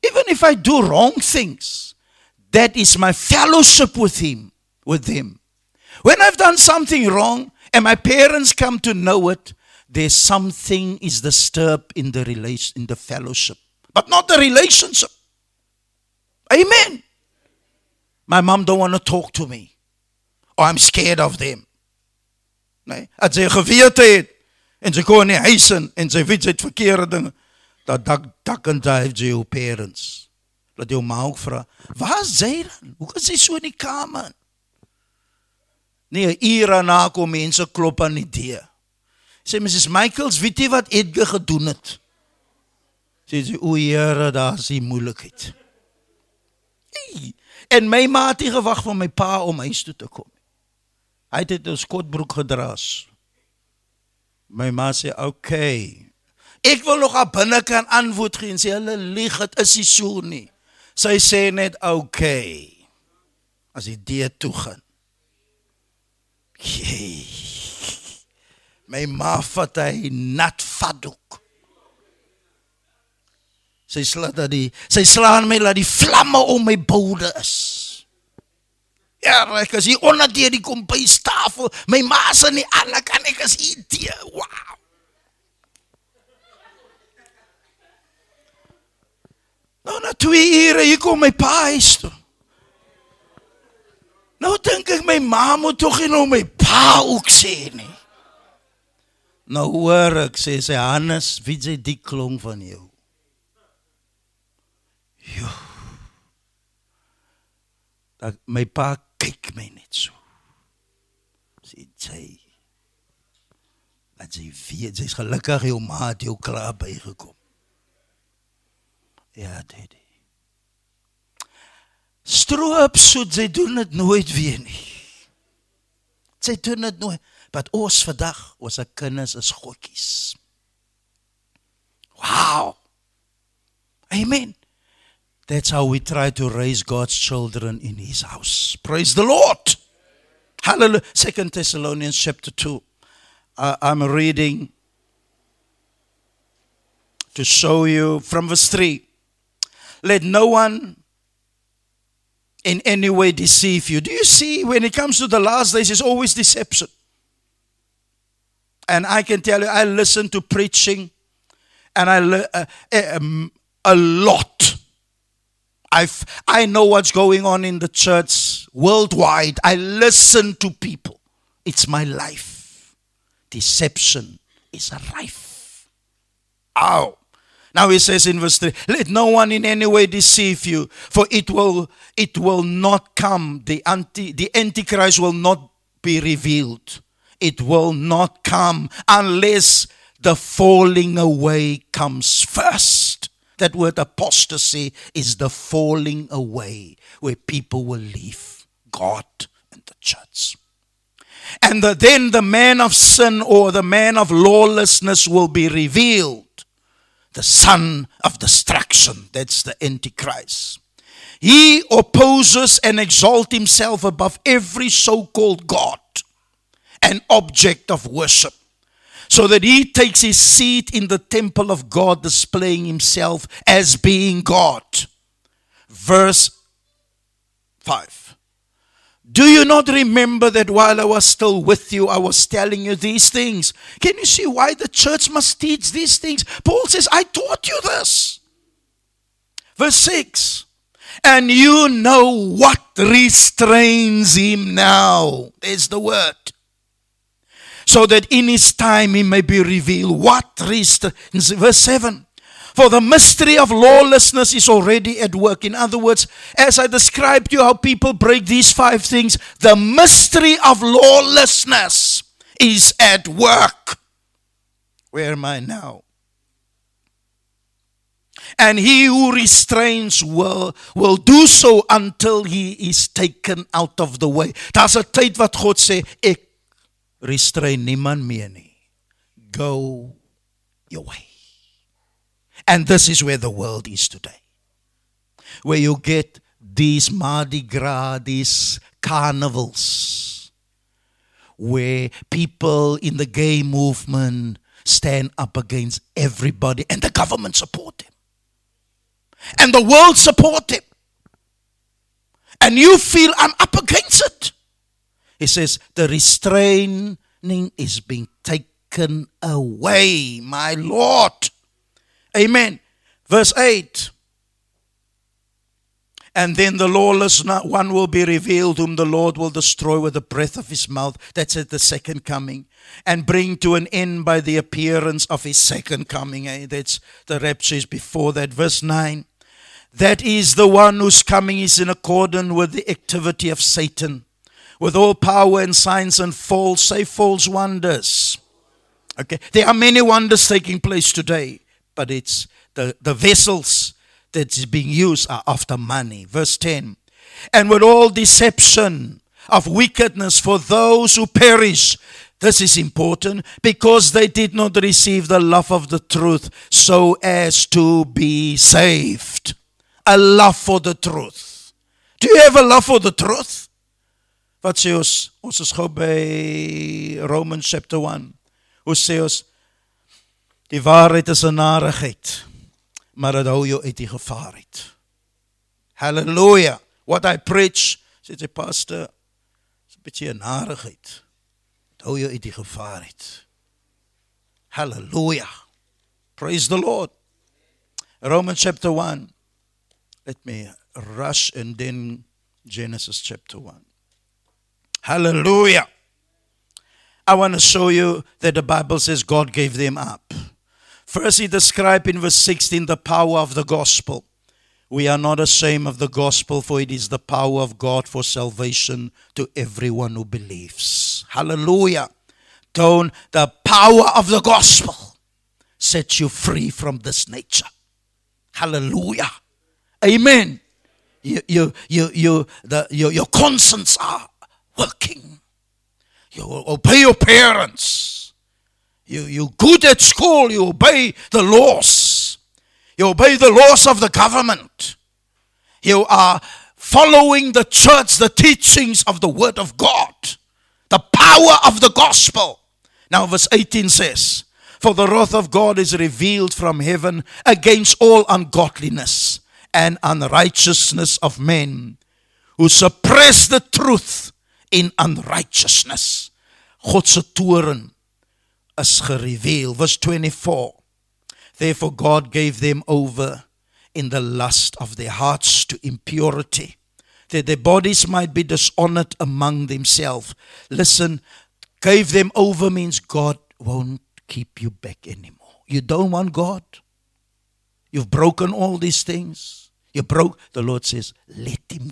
even if I do wrong things, that is my fellowship with him, with him. When I've done something wrong and my parents come to know it, there's something is disturbed in the relation in the fellowship, but not the relationship. Amen. My mom don't want to talk to me. Or I'm scared of them. Nee, as jy geweet het en sy kon nie huis in en sy weet sy het verkeerde dinge, dat dak dak en daai jy jou parents. Laat jou ma ook vra, "Waar is jy dan? Hoe kan sy so in die kamer?" Nee, uur na kom mense klop aan die deur. Sê Mrs Michaels, weet jy wat Edgar gedoen het? Sê sy, "O Here, daar's 'n moeilikheid." Hey, en my ma het gewag vir my pa om huis toe te kom. Hy het 'n skotbroek gedra. My ma sê, "Oké. Okay. Ek wil nog aan binne kan antwoord gee en sê hulle lieg, dit is nie so nie." Sy sê net, "Oké." Okay. As die deur toe gaan. Jee. My ma vat hy nat vaddoek. Sy slaan dat die sy slaan my laat die vlamme om my boude is. Ja, ek is hier onder die die kombuistafel. My ma nie aan kan ek as idee. Wow. Nou na twee ure hier kom my pa huis toe. Nou dink ek my ma moet tog nie nou my pa ook sê nie. Nou hoor ek sê sy Hannes, wie sê die klong van jou? Jo. Dat my pa kyk my net so. Sê sy. Dat sy weet sy's gelukkig jou ma het jou klaar bygekom. Ja, dit. Stroop soet sy doen dit nooit weer nie. Sy doen dit nooit. Wat ons vandag ons kinders is godjies. Wow. Amen. That's how we try to raise God's children in his house. Praise the Lord. Hallelujah. Second Thessalonians chapter 2. Uh, I'm reading to show you from verse 3. Let no one in any way deceive you. Do you see when it comes to the last days, it's always deception. And I can tell you, I listen to preaching and I uh, um, a lot I've, I know what's going on in the church worldwide. I listen to people. It's my life. Deception is rife. Ow. Now he says in verse 3, let no one in any way deceive you, for it will it will not come. The anti the antichrist will not be revealed. It will not come unless the falling away comes first. That word apostasy is the falling away where people will leave God and the church. And the, then the man of sin or the man of lawlessness will be revealed. The son of destruction. That's the Antichrist. He opposes and exalts himself above every so called God and object of worship so that he takes his seat in the temple of God, displaying himself as being God. Verse 5. Do you not remember that while I was still with you, I was telling you these things? Can you see why the church must teach these things? Paul says, I taught you this. Verse 6 And you know what restrains him now. There's the word so that in his time he may be revealed. What restrains? Verse 7. For the mystery of lawlessness is already at work. In other words, as I described to you how people break these five things, the mystery of lawlessness is at work. Where am I now? And he who restrains will, will do so until he is taken out of the way. Daar's 'n tyd wat God sê ek restrain niemand meer nie. Go your way. And this is where the world is today. Where you get these Mardi Gras, these carnivals, where people in the gay movement stand up against everybody and the government support them. And the world support them. And you feel I'm up against it. He says, The restraining is being taken away, my Lord. Amen. Verse 8. And then the lawless one will be revealed, whom the Lord will destroy with the breath of his mouth. That's at the second coming. And bring to an end by the appearance of his second coming. Eh? That's the rapture is before that. Verse 9. That is the one whose coming is in accordance with the activity of Satan with all power and signs and false, say false wonders. Okay, there are many wonders taking place today, but it's the, the vessels that is being used are after money. Verse 10 And with all deception of wickedness for those who perish. This is important because they did not receive the love of the truth so as to be saved. A love for the truth. Do you have a love for the truth? Wat sê ons? Ons is gou by Romans chapter 1. Hoe sê ons die waarheid is 'n narigheid, maar dit hou jou uit die gevaar uit. Hallelujah. What I preach, sê die pastor, is 'n bietjie 'n narigheid. Dit hou jou uit die gevaar uit. Hallelujah. Praise the Lord. Romans chapter 1. Let me rush and then Genesis chapter 1. Hallelujah. I want to show you that the Bible says God gave them up. First, he described in verse 16 the power of the gospel. We are not ashamed of the gospel, for it is the power of God for salvation to everyone who believes. Hallelujah. Don't the power of the gospel set you free from this nature. Hallelujah. Amen. You, you, you, you, the, your, your conscience are working. You obey your parents. You, you're good at school. You obey the laws. You obey the laws of the government. You are following the church, the teachings of the Word of God, the power of the gospel. Now, verse 18 says, For the wrath of God is revealed from heaven against all ungodliness and unrighteousness of men who suppress the truth en unrighteousness. God se toorn is gereveal. Verse 24. Therefore God gave them over in the lust of their hearts to impurity, that their bodies might be dishonored among themselves. Listen, gave them over means God won't keep you back anymore. You don't want God. You've broken all these things. You broke. The Lord says, let him.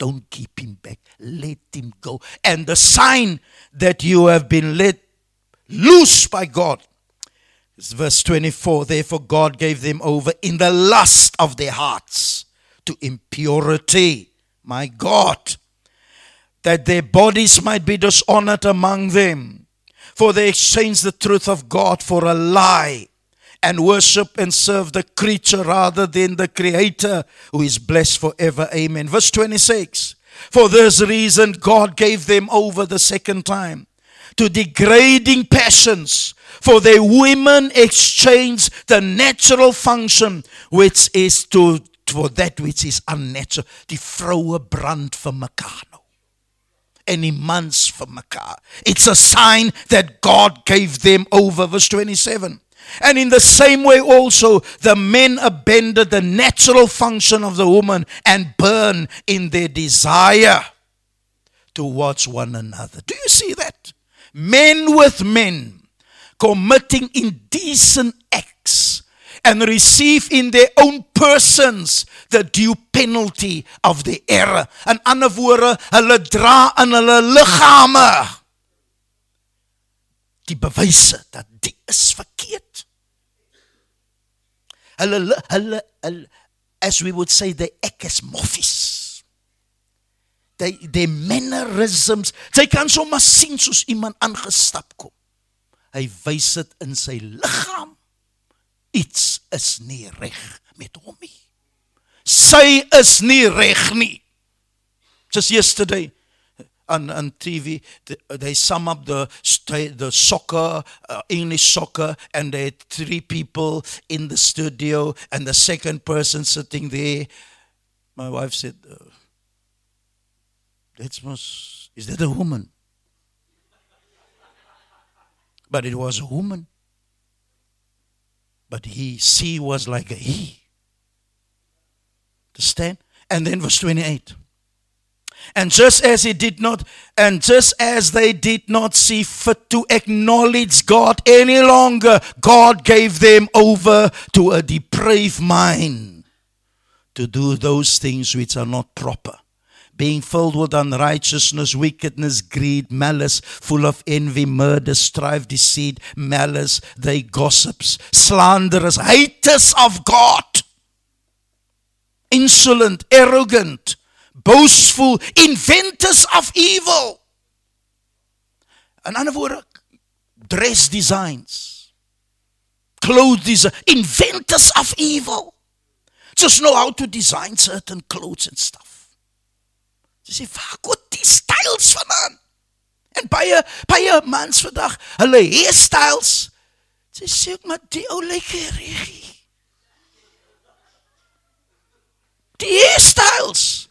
Don't keep him back. Let him go. And the sign that you have been let loose by God. Is verse 24 Therefore, God gave them over in the lust of their hearts to impurity. My God. That their bodies might be dishonored among them. For they exchanged the truth of God for a lie and worship and serve the creature rather than the creator who is blessed forever. Amen. Verse 26. For this reason, God gave them over the second time to degrading passions. For their women exchange the natural function, which is to for that which is unnatural. Die vroue brand vir mekaar nou. En die mans. It's a sign that God gave them over. Verse 27. And in the same way, also, the men abandon the natural function of the woman and burn in their desire towards one another. Do you see that? Men with men committing indecent acts and receive in their own persons the due penalty of the error. In ander woorde, hulle dra in hulle liggame die bewyse dat die is verkeerd. Hulle hulle, hulle as we would say they act as moffies. They they mannerisms. Jy kan sommer sien soos iemand aangestap kom. Hy wys dit in sy liggaam. Iets is nie reg met hom nie. Sy is nie reg nie. Just yesterday on, on TV, they sum up the the soccer, uh, English soccer, and there are three people in the studio, and the second person sitting there. My wife said, uh, "That must is that a woman?" But it was a woman. But he, she was like a he. Understand? And then verse 28. And just as he did not, and just as they did not see fit to acknowledge God any longer, God gave them over to a depraved mind to do those things which are not proper. Being filled with unrighteousness, wickedness, greed, malice, full of envy, murder, strife, deceit, malice, they gossips, slanderers, haters of God, insolent, arrogant boastful, inventors of evil. In ander woorde, dress designs, clothes design, inventors of evil. Just know how to design certain clothes and stuff. Jy sê, "Waar kom die styles vandaan?" En baie baie mans vandag, hulle hairstyles. Jy sê, "Maar die ou lyk regtig." Die hairstyles.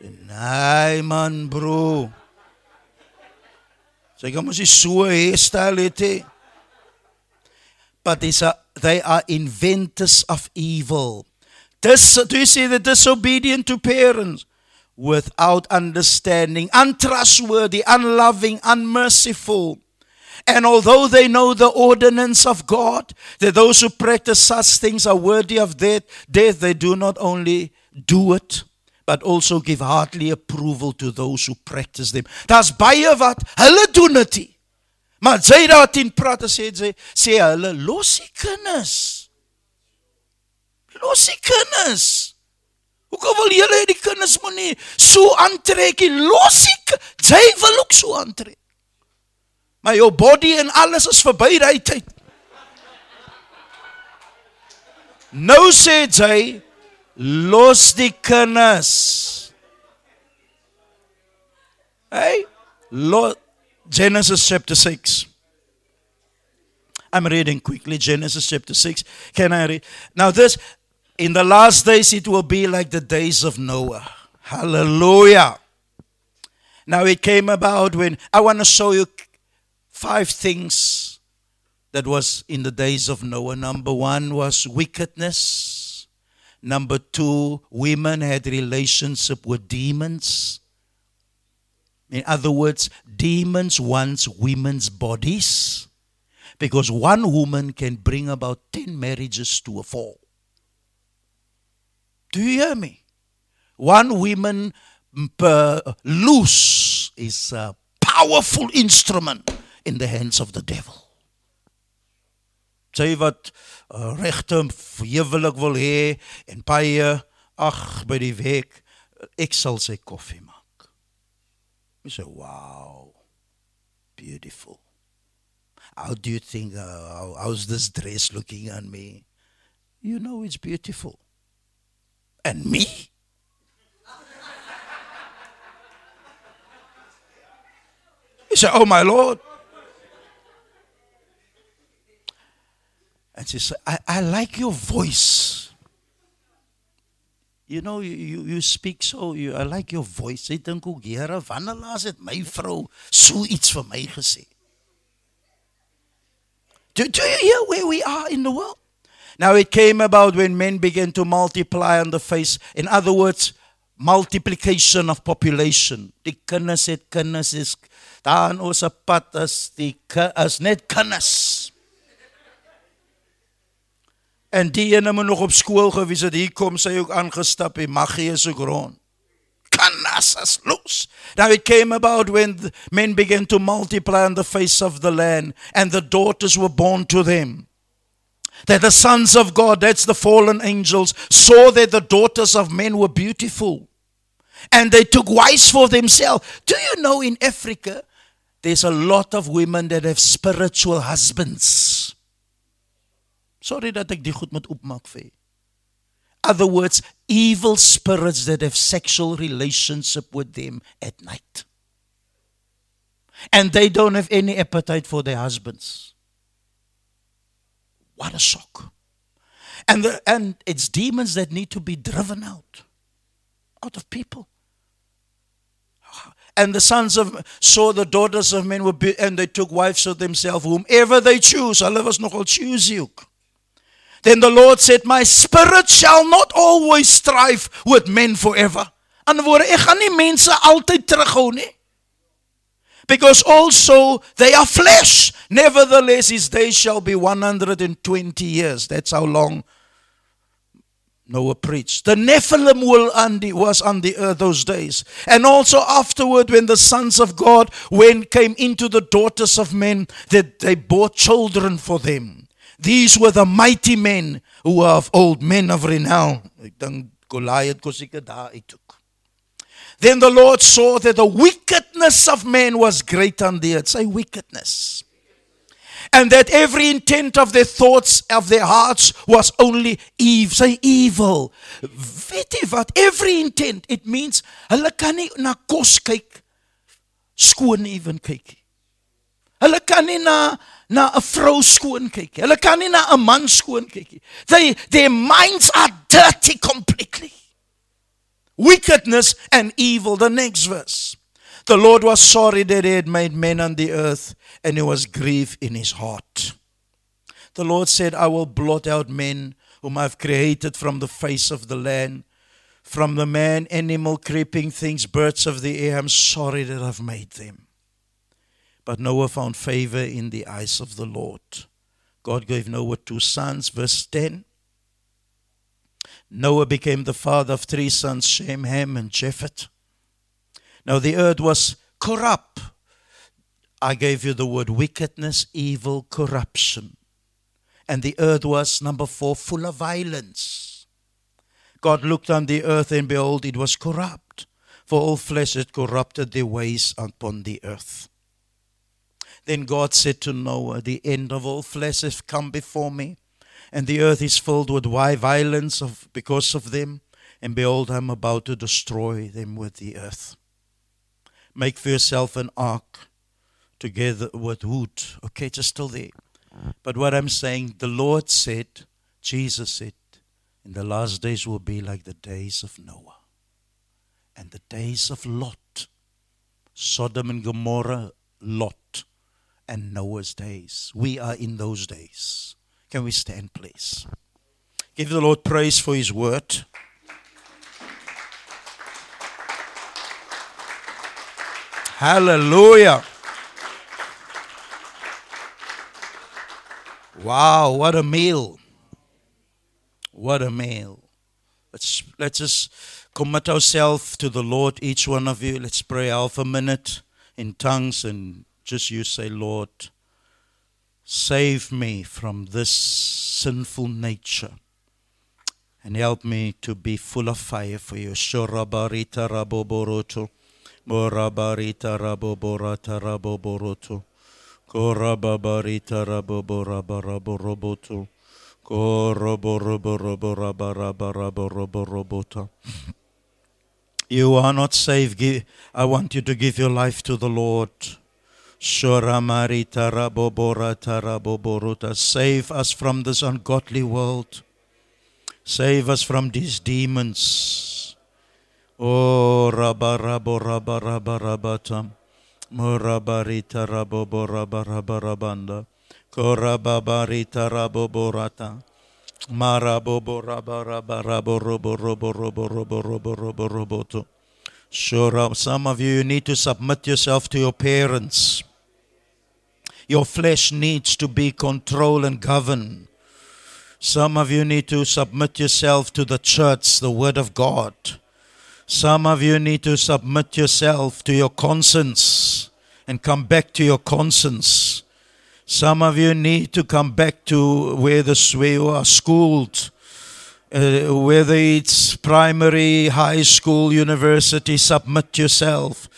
Nee man bro. Sy kom mos so hairstyle het. But they are inventors of evil. This, do you see the disobedient to parents? Without understanding, untrustworthy, unloving, unmerciful. And although they know the ordinance of God, that those who practice such things are worthy of death, death, they do not only do it, but also give heartily approval to those who practice them. Daar's baie wat hulle doen dit. Maar jy daar teen praat sê jy sê hulle los die kinders. Los die kinders. Hoekom wil julle die kinders moenie so aantrek nie? Los die jy wil ook so aantrek. Maar jou body en alles is verby daai tyd. Nou sê jy los die kinders. Hey, Lord, Genesis chapter 6. I'm reading quickly Genesis chapter 6. Can I read? Now, this, in the last days, it will be like the days of Noah. Hallelujah. Now, it came about when I want to show you five things that was in the days of Noah. Number one was wickedness. Number two, women had relationship with demons. In other words, demons wants women's bodies because one woman can bring about 10 marriages to a fall. Do you hear me? One woman mm, per loose is a powerful instrument in the hands of the devil. Sy wat uh, regte huwelik wil hê en baie ag by die week ek sal sy koffie maak. Sê wow. Beautiful. How do you think uh, how, how's this dress looking on me? You know it's beautiful. And me? You say, Oh my Lord. And she said, I, I like your voice. You know, you, you, speak so, you, I like your voice. Sy dink ook, Here, wanneer laas het my vrou so iets vir my gesê? Do, do you hear where we are in the world? Now it came about when men began to multiply on the face. In other words, multiplication of population. Die kinders het kinders is daar in ons pad as die as net kinders. En die ene moet nog op skool gewees het. Hier kom sy ook aangestap en magie is ook rond. Is los. Now it came about when men began to multiply on the face of the land and the daughters were born to them. That the sons of God, that's the fallen angels, saw that the daughters of men were beautiful. And they took wives for themselves. Do you know in Africa, there's a lot of women that have spiritual husbands. Sorry dat ek die goed moet opmaak vir. Other words, evil spirits that have sexual relationship with them at night. And they don't have any appetite for their husbands. What a shock. And the, and it's demons that need to be driven out out of people. And the sons of saw the daughters of men were be, and they took wives of themselves whomever they choose. Hulle was nogal choosy ook. Then the Lord said, My spirit shall not always strive with men forever. Aan ek gaan nie mense altyd terughou nie. Because also they are flesh. Nevertheless, his days shall be 120 years. That's how long Noah preached. The Nephilim was on the earth those days. And also afterward, when the sons of God when came into the daughters of men, that they bore children for them. These were the mighty men who were of old, men of renown. Goliath. Then the Lord saw that the wickedness of man was great on the earth. Say wickedness. And that every intent of their thoughts, of their hearts, was only evil. Say evil. Weet wat? Every intent. It means hulle kan nie na kos kyk skoon ewen kyk. Hulle kan nie na na 'n vrou skoon kyk nie. Hulle kan nie na 'n man skoon kyk nie. They their minds are dirty completely. Wickedness and evil. The next verse. The Lord was sorry that he had made men on the earth, and he was grieved in his heart. The Lord said, I will blot out men whom I've created from the face of the land, from the man, animal, creeping things, birds of the air. I'm sorry that I've made them. But Noah found favor in the eyes of the Lord. God gave Noah two sons, verse 10. Noah became the father of three sons, Shem, Ham, and Japheth. Now the earth was corrupt. I gave you the word wickedness, evil, corruption. And the earth was, number four, full of violence. God looked on the earth, and behold, it was corrupt, for all flesh had corrupted their ways upon the earth. Then God said to Noah, The end of all flesh has come before me, and the earth is filled with violence of, because of them. And behold, I'm about to destroy them with the earth. Make for yourself an ark together with wood. Okay, just still there. But what I'm saying, the Lord said, Jesus said, in the last days will be like the days of Noah and the days of Lot, Sodom and Gomorrah, Lot, and Noah's days. We are in those days. Can we stand, please? Give the Lord praise for His word. Hallelujah. Wow, what a meal. What a meal. Let's let's just commit ourselves to the Lord, each one of you. Let's pray half a minute in tongues and just you say, Lord, save me from this sinful nature and help me to be full of fire for you. Shorabarita raboboroto. Morabarita raboborata raboboroto. Korababarita raboborabaraboroboto. Koroboroboroborobarabaraborobota. You are not saved. I want you to give your life to the Lord. Save us from this ungodly world. Save us from these demons. Oh, rabba rabbo rabba rabba rabata. Murabarita rabobo rabba rabba rabanda. Korababarita raboborata. Marabobo rabba rabba some of you need to submit yourself to your parents. Your flesh needs to be controlled and governed. Some of you need to submit yourself to the church, the Word of God. Some of you need to submit yourself to your conscience and come back to your conscience. Some of you need to come back to where, the, where you are schooled, uh, whether it's primary, high school, university, submit yourself.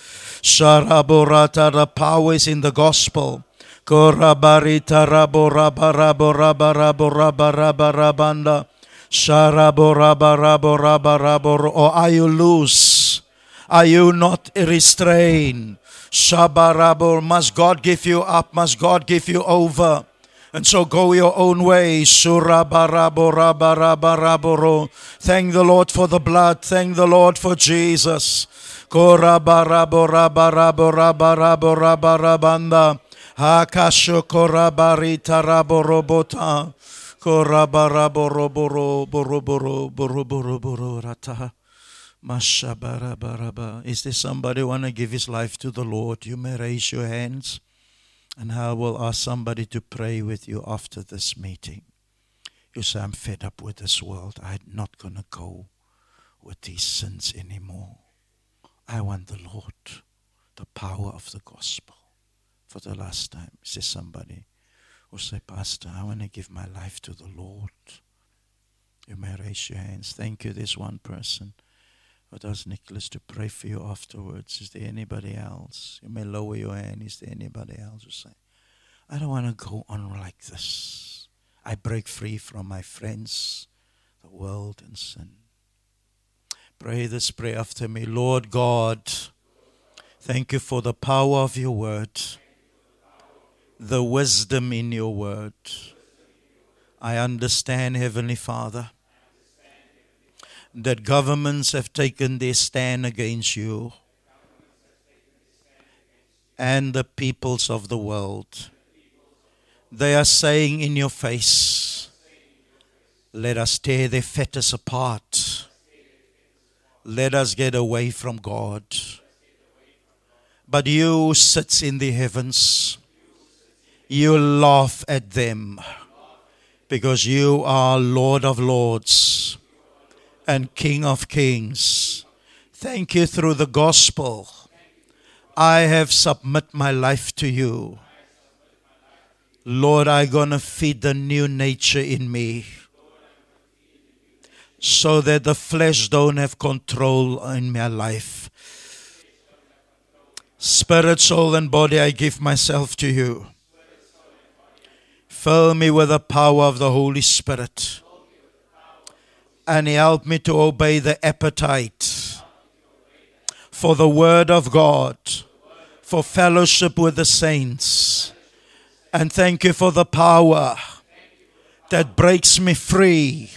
Sharaborata, the power is in the gospel. Korabarita rabo raba rabo raba rabo raba raba rabanda. Sharabo raba rabo raba rabo. Or oh, are you loose? Are you not restrained? Shabarabo. Must God give you up? Must God give you over? And so go your own way. Thank the Lord for the blood. Thank the Lord for Jesus. Korabarabo raba rabo raba rabo raba rabanda. Hakasho korabarita rabo robota. Korabarabo boroboro boroboro bororata. Mashabarabaraba. Is there somebody want to give his life to the Lord? You may raise your hands. And I will ask somebody to pray with you after this meeting. You say, I'm fed up with this world. I'm not going to go with these sins anymore. I want the Lord, the power of the gospel. For the last time, there somebody or say, Pastor, I want to give my life to the Lord? You may raise your hands. Thank you. There's one person. What ask Nicholas to pray for you afterwards? Is there anybody else? You may lower your hand. Is there anybody else who say, I don't want to go on like this. I break free from my friends, the world, and sin. Pray this prayer after me. Lord God, thank you for the power of your word, the wisdom in your word. I understand, Heavenly Father, that governments have taken their stand against you and the peoples of the world. They are saying in your face, let us tear their fetters apart. Let us get away from God. But you sits in the heavens, you laugh at them because you are Lord of Lords and King of Kings. Thank you through the gospel. I have submit my life to you. Lord, going to feed the new nature in me so that the flesh don't have control in my life. Spirit, soul, and body, I give myself to you. Fill me with the power of the Holy Spirit. And help me to obey the appetite for the Word of God, for fellowship with the saints. And thank you for the power that breaks me free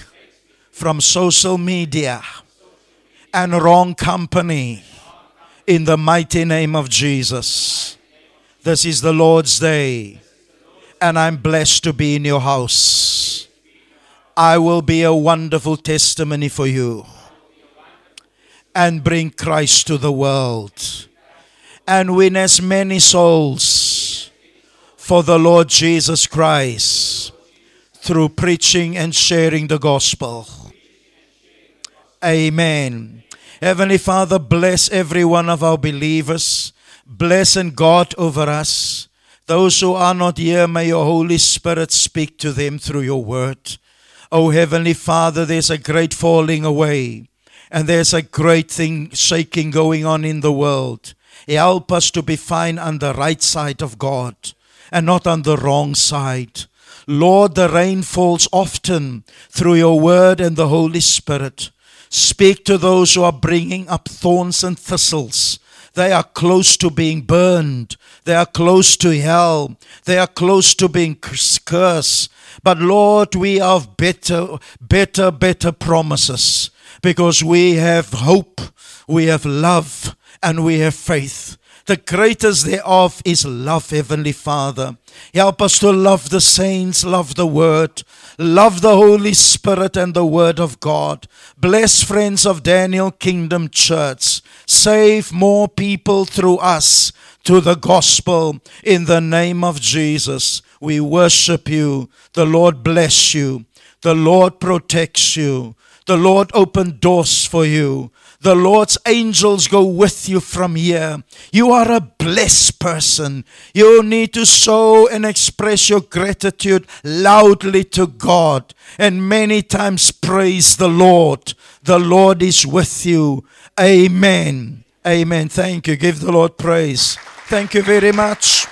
from social media and wrong company in the mighty name of Jesus. This is the Lord's day, and I'm blessed to be in your house. I will be a wonderful testimony for you and bring Christ to the world and win as many souls for the Lord Jesus Christ through preaching and sharing the gospel. Amen. Heavenly Father, bless every one of our believers. bless and guard over us. Those who are not here, may your Holy Spirit speak to them through your word. Oh, Heavenly Father, there's a great falling away, and there's a great thing shaking going on in the world. Help us to be fine on the right side of God and not on the wrong side. Lord, the rain falls often through your word and the Holy Spirit. Speak to those who are bringing up thorns and thistles. They are close to being burned. They are close to hell. They are close to being cursed. But Lord, we have better, better, better promises because we have hope, we have love, and we have faith. The greatest thereof is love, Heavenly Father. Help us to love the saints, love the Word, love the Holy Spirit and the Word of God. Bless friends of Daniel Kingdom Church. Save more people through us to the gospel in the name of Jesus. We worship you. The Lord bless you. The Lord protects you. The Lord open doors for you. The Lord's angels go with you from here. You are a blessed person. You need to show and express your gratitude loudly to God and many times praise the Lord. The Lord is with you. Amen. Amen. Thank you. Give the Lord praise. Thank you very much.